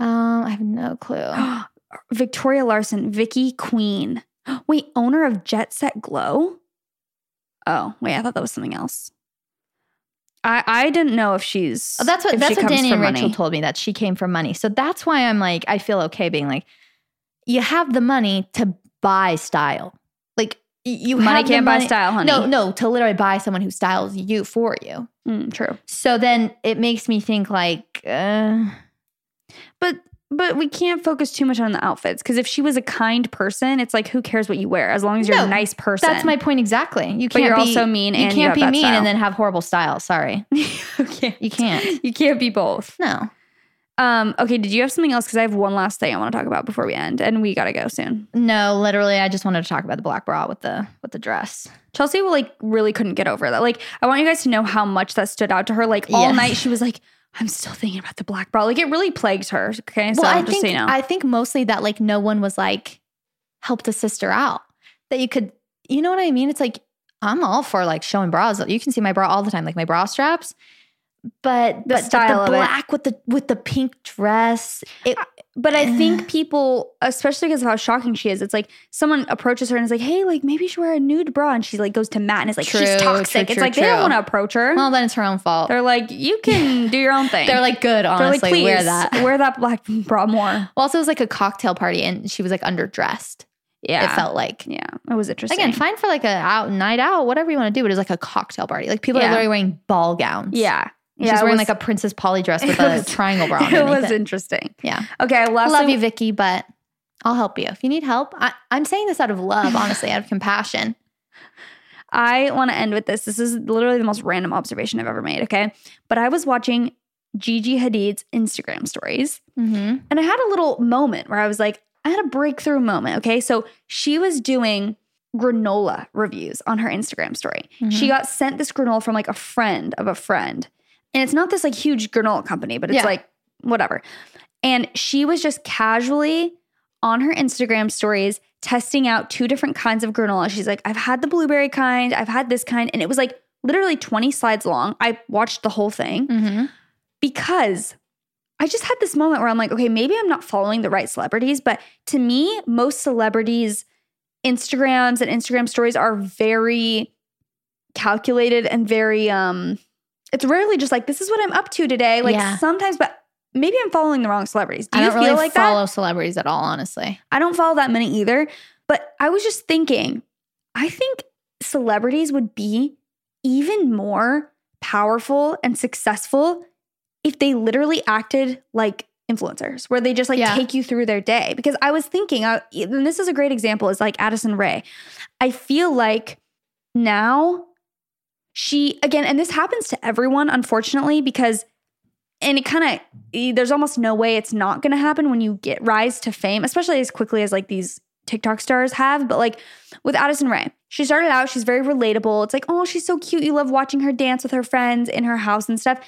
um I have no clue. Victoria Larson, Vicky Queen. Wait, owner of Jet Set Glow? Oh, wait, I thought that was something else. I I didn't know if she's Oh, that's what that's what Danny and Rachel money. told me that she came from money. So that's why I'm like I feel okay being like you have the money to buy style. Like you Money can't buy money- style, honey. No, no, to literally buy someone who styles you for you. Mm, true. So then it makes me think like uh, But but we can't focus too much on the outfits because if she was a kind person, it's like who cares what you wear as long as you're No, a nice person. that's my point exactly. You can't But you're be, also mean You and can't have be mean style. and then have horrible style. Sorry. you can't. You can't. You can't be both. No. Um. Okay. Did you have something else? Because I have one last thing I want to talk about before we end, and we gotta go soon. No, literally I just wanted to talk about the black bra with the with the dress. Chelsey like really couldn't get over that. Like, I want you guys to know how much that stood out to her. Like all Yes. night, she was like, "I'm still thinking about the black bra." Like it really plagued her. Okay, so well, I think know, I think mostly that like no one was like helped a sister out. That you could, you know what I mean? It's like I'm all for like showing bras. You can see my bra all the time, like my bra straps. But The but style of the it. black with the with the pink dress. It, but I think people, especially because of how shocking she is, it's like someone approaches her and is like, "Hey, like maybe you should wear a nude bra," and she like goes to Matt and is like, True, "She's true, toxic." it's true, like they don't true. want to approach her. well, then it's her own fault. They're like, "You can do your own thing." They're like good, They're like, honestly. "Please wear that. wear that black bra more." Well, also, it was like a cocktail party, and she was like underdressed. Yeah, It felt like Yeah, it was interesting. again fine for like a out night out, whatever you want to do. But it was like a cocktail party. Like people Yeah. are literally wearing ball gowns. yeah, she's yeah, it wearing was- like a Princess Polly dress with it a was- triangle bra. It underneath was it. interesting. Yeah. Okay, last love you, Vicky, but I'll help you if you need help. I, I'm saying this out of love, honestly, out of compassion. I want to end with this. This is literally the most random observation I've ever made. Okay, but I was watching Gigi Hadid's Instagram stories, Mm-hmm. and I had a little moment where I was like, I had a breakthrough moment. Okay, so she was doing granola reviews on her Instagram story. Mm-hmm. She got sent this granola from like a friend of a friend, and it's not this like huge granola company, but it's Yeah. like whatever. And she was just casually on her Instagram stories testing out two different kinds of granola. She's like, I've had the blueberry kind, I've had this kind. And it was like literally 20 slides long. I watched the whole thing Mm-hmm. because I just had this moment where I'm like, okay, maybe I'm not following the right celebrities, but to me, most celebrities' Instagrams and Instagram stories are very calculated and very um it's rarely just like this is what I'm up to today. Like Yeah. sometimes, but maybe I'm following the wrong celebrities. Do I you don't feel really like that? follow celebrities at all, honestly. I don't follow that many either. But I was just thinking, I think celebrities would be even more powerful and successful if they literally acted like influencers, where they just like Yeah. take you through their day. Because I was thinking, I, and this is a great example, is like Addison Rae. I feel like now she, again, and this happens to everyone, unfortunately, because and it kind of there's almost no way it's not going to happen when you get rise to fame especially as quickly as like these tiktok stars have but like with addison rae she started out she's very relatable it's like oh she's so cute you love watching her dance with her friends in her house and stuff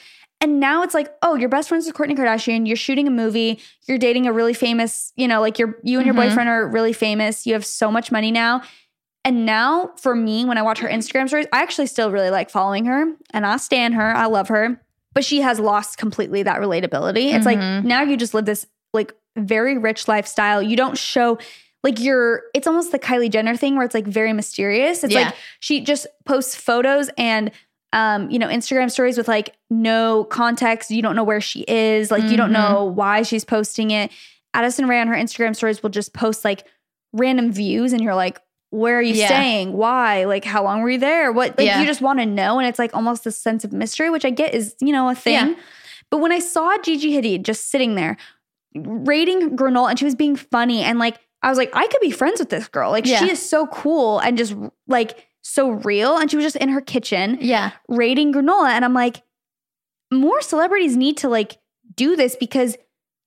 And now it's like, oh, you're best friends with Kourtney Kardashian. You're shooting a movie. You're dating a really famous, you know, like you're you and your Mhm. boyfriend are really famous. You have so much money now. And now for me, when I watch her Instagram stories, I actually still really like following her and I stand her. I love her. But she has lost completely that relatability. It's like Mhm. now you just live this like very rich lifestyle. You don't show like you're it's almost the Kylie Jenner thing where it's like very mysterious. It's Yeah. like she just posts photos and um, you know, Instagram stories with like no context. You don't know where she is. Like you don't Mhm. know why she's posting it. Addison Rae on her Instagram stories will just post like random views and you're like, where are you Yeah. staying? Why? Like how long were you there? What like Yeah. you just want to know. And it's like almost this sense of mystery, which I get is, you know, a thing. Yeah. But when I saw Gigi Hadid just sitting there rating granola and she was being funny and like I was like, I could be friends with this girl. Like she is so cool and just like so real. And she was just in her kitchen Yeah. rating granola. And I'm like, more celebrities need to like do this because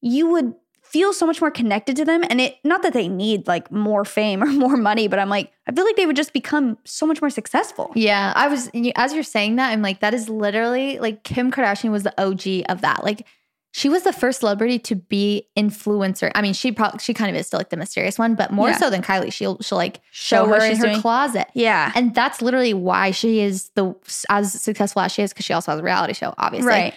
you would feel so much more connected to them. And it not that they need like more fame or more money, but I'm like, I feel like they would just become so much more successful. Yeah, I was as you're saying that, I'm like, that is literally like Kim Kardashian was the OG of that. Like, she was the first celebrity to be influencer. I mean, she probably she kind of is still like the mysterious one, but more Yeah. so than Kylie. She'll she'll like Show show, what her in she's her doing. closet, Yeah. and that's literally why she is the as successful as she is because she also has a reality show, obviously. Right.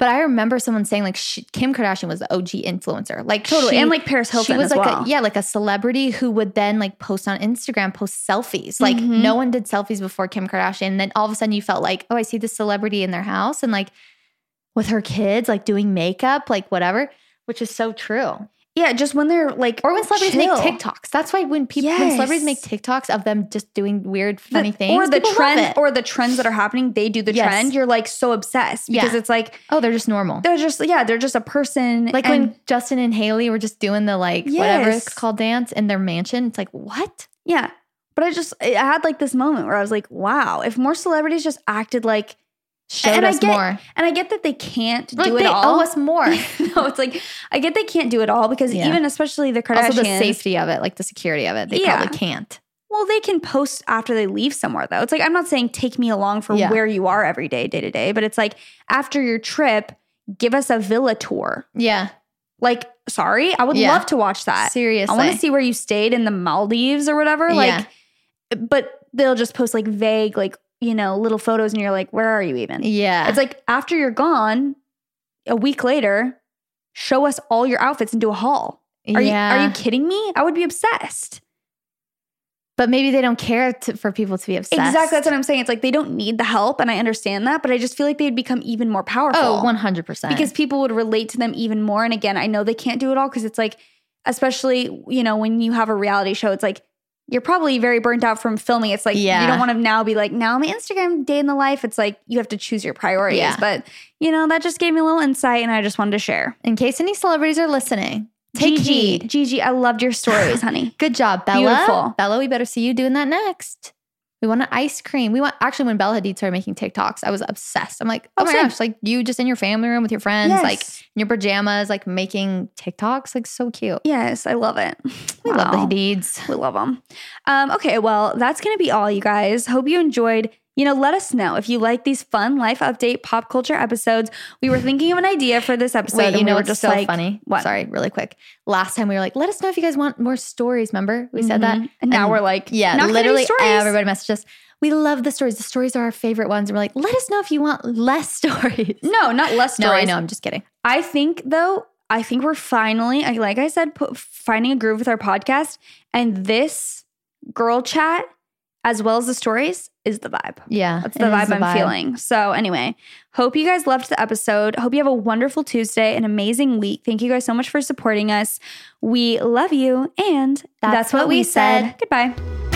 But I remember someone saying like she, Kim Kardashian was the OG influencer, like Totally. she- and like Paris Hilton she was as like well. a yeah like a celebrity who would then like post on instagram post selfies like Mhm. no one did selfies before kim kardashian and then all of a sudden you felt like oh i see this celebrity in their house and like with her kids like doing makeup like whatever which is so true yeah. Just when they're like, or when celebrities chill. make tiktoks that's why when people when celebrities make tiktoks of them just doing weird The- funny things or the trend or the trends that are happening they do the Yes. trend you're like so obsessed because Yeah. it's like oh they're just normal they're just yeah they're just a person like and- when justin and hailey were just doing the like whatever it's called dance in their mansion it's like what yeah but i just i had like this moment where i was like wow if more celebrities just acted like showed and us I get, more and i get that they can't like do they it all They owe us more no it's like i get they can't do it all because Yeah. even especially the kardashians also the safety of it, like the security of it, they Yeah. probably can't. well they can post after they leave somewhere though it's like i'm not saying take me along for Yeah. where you are every day day to day but it's like after your trip give us a villa tour Yeah, Like, sorry, I would love to watch that. seriously. I want to see where you stayed in the Maldives or whatever. Like, but they'll just post like vague, like, you know, little photos and you're like, where are you even? Yeah, It's like after you're gone, a week later, show us all your outfits and do a haul. Are yeah. you are you kidding me? I would be obsessed. But maybe they don't care to, for people to be obsessed. Exactly. That's what I'm saying. It's like they don't need the help, and I understand that, but I just feel like they'd become even more powerful. Oh, Oh, one hundred percent. because people would relate to them even more. And again, I know they can't do it all because it's like, especially, you know, when you have a reality show, it's like you're probably very burnt out from filming. It's like yeah. you don't want to now be like, now my Instagram day in the life. It's like you have to choose your priorities. Yeah. But, you know, that just gave me a little insight and I just wanted to share. in case any celebrities are listening, take Gigi, heed. Gigi, I loved your stories, honey. Good job, Bella. Beautiful. Bella, we better see you doing that next. We want an ice cream. We want actually when Bella Hadid started making TikToks, I was obsessed. I'm like, oh, Oh, my same. gosh, like you just in your family room with your friends, Yes. like in your pajamas, like making TikToks, like so cute. Yes, I love it. We love the Hadids. We love them. Um, okay, well, that's going to be all, you guys. Hope you enjoyed. You know, let us know if you like these fun life update pop culture episodes. We were thinking of an idea for this episode. Wait, you know were what's just so like, funny? What? Sorry, really quick. Last time we were like, let us know if you guys want more stories. Remember we said that. Mm-hmm. And now And- we're like, yeah, literally everybody messaged us. We love the stories. The stories are our favorite ones. And we're like, let us know if you want less stories. No, not less no, stories. I know. I'm just kidding. I think though, I think we're finally, I- like I said, put, finding a groove with our podcast, and this girl chat, as well as the stories, is the vibe. Yeah, That's the vibe I'm feeling. So, anyway, hope you guys loved the episode. Hope you have a wonderful Tuesday, an amazing week. Thank you guys so much for supporting us. We love you. And that's, what, we said. Goodbye.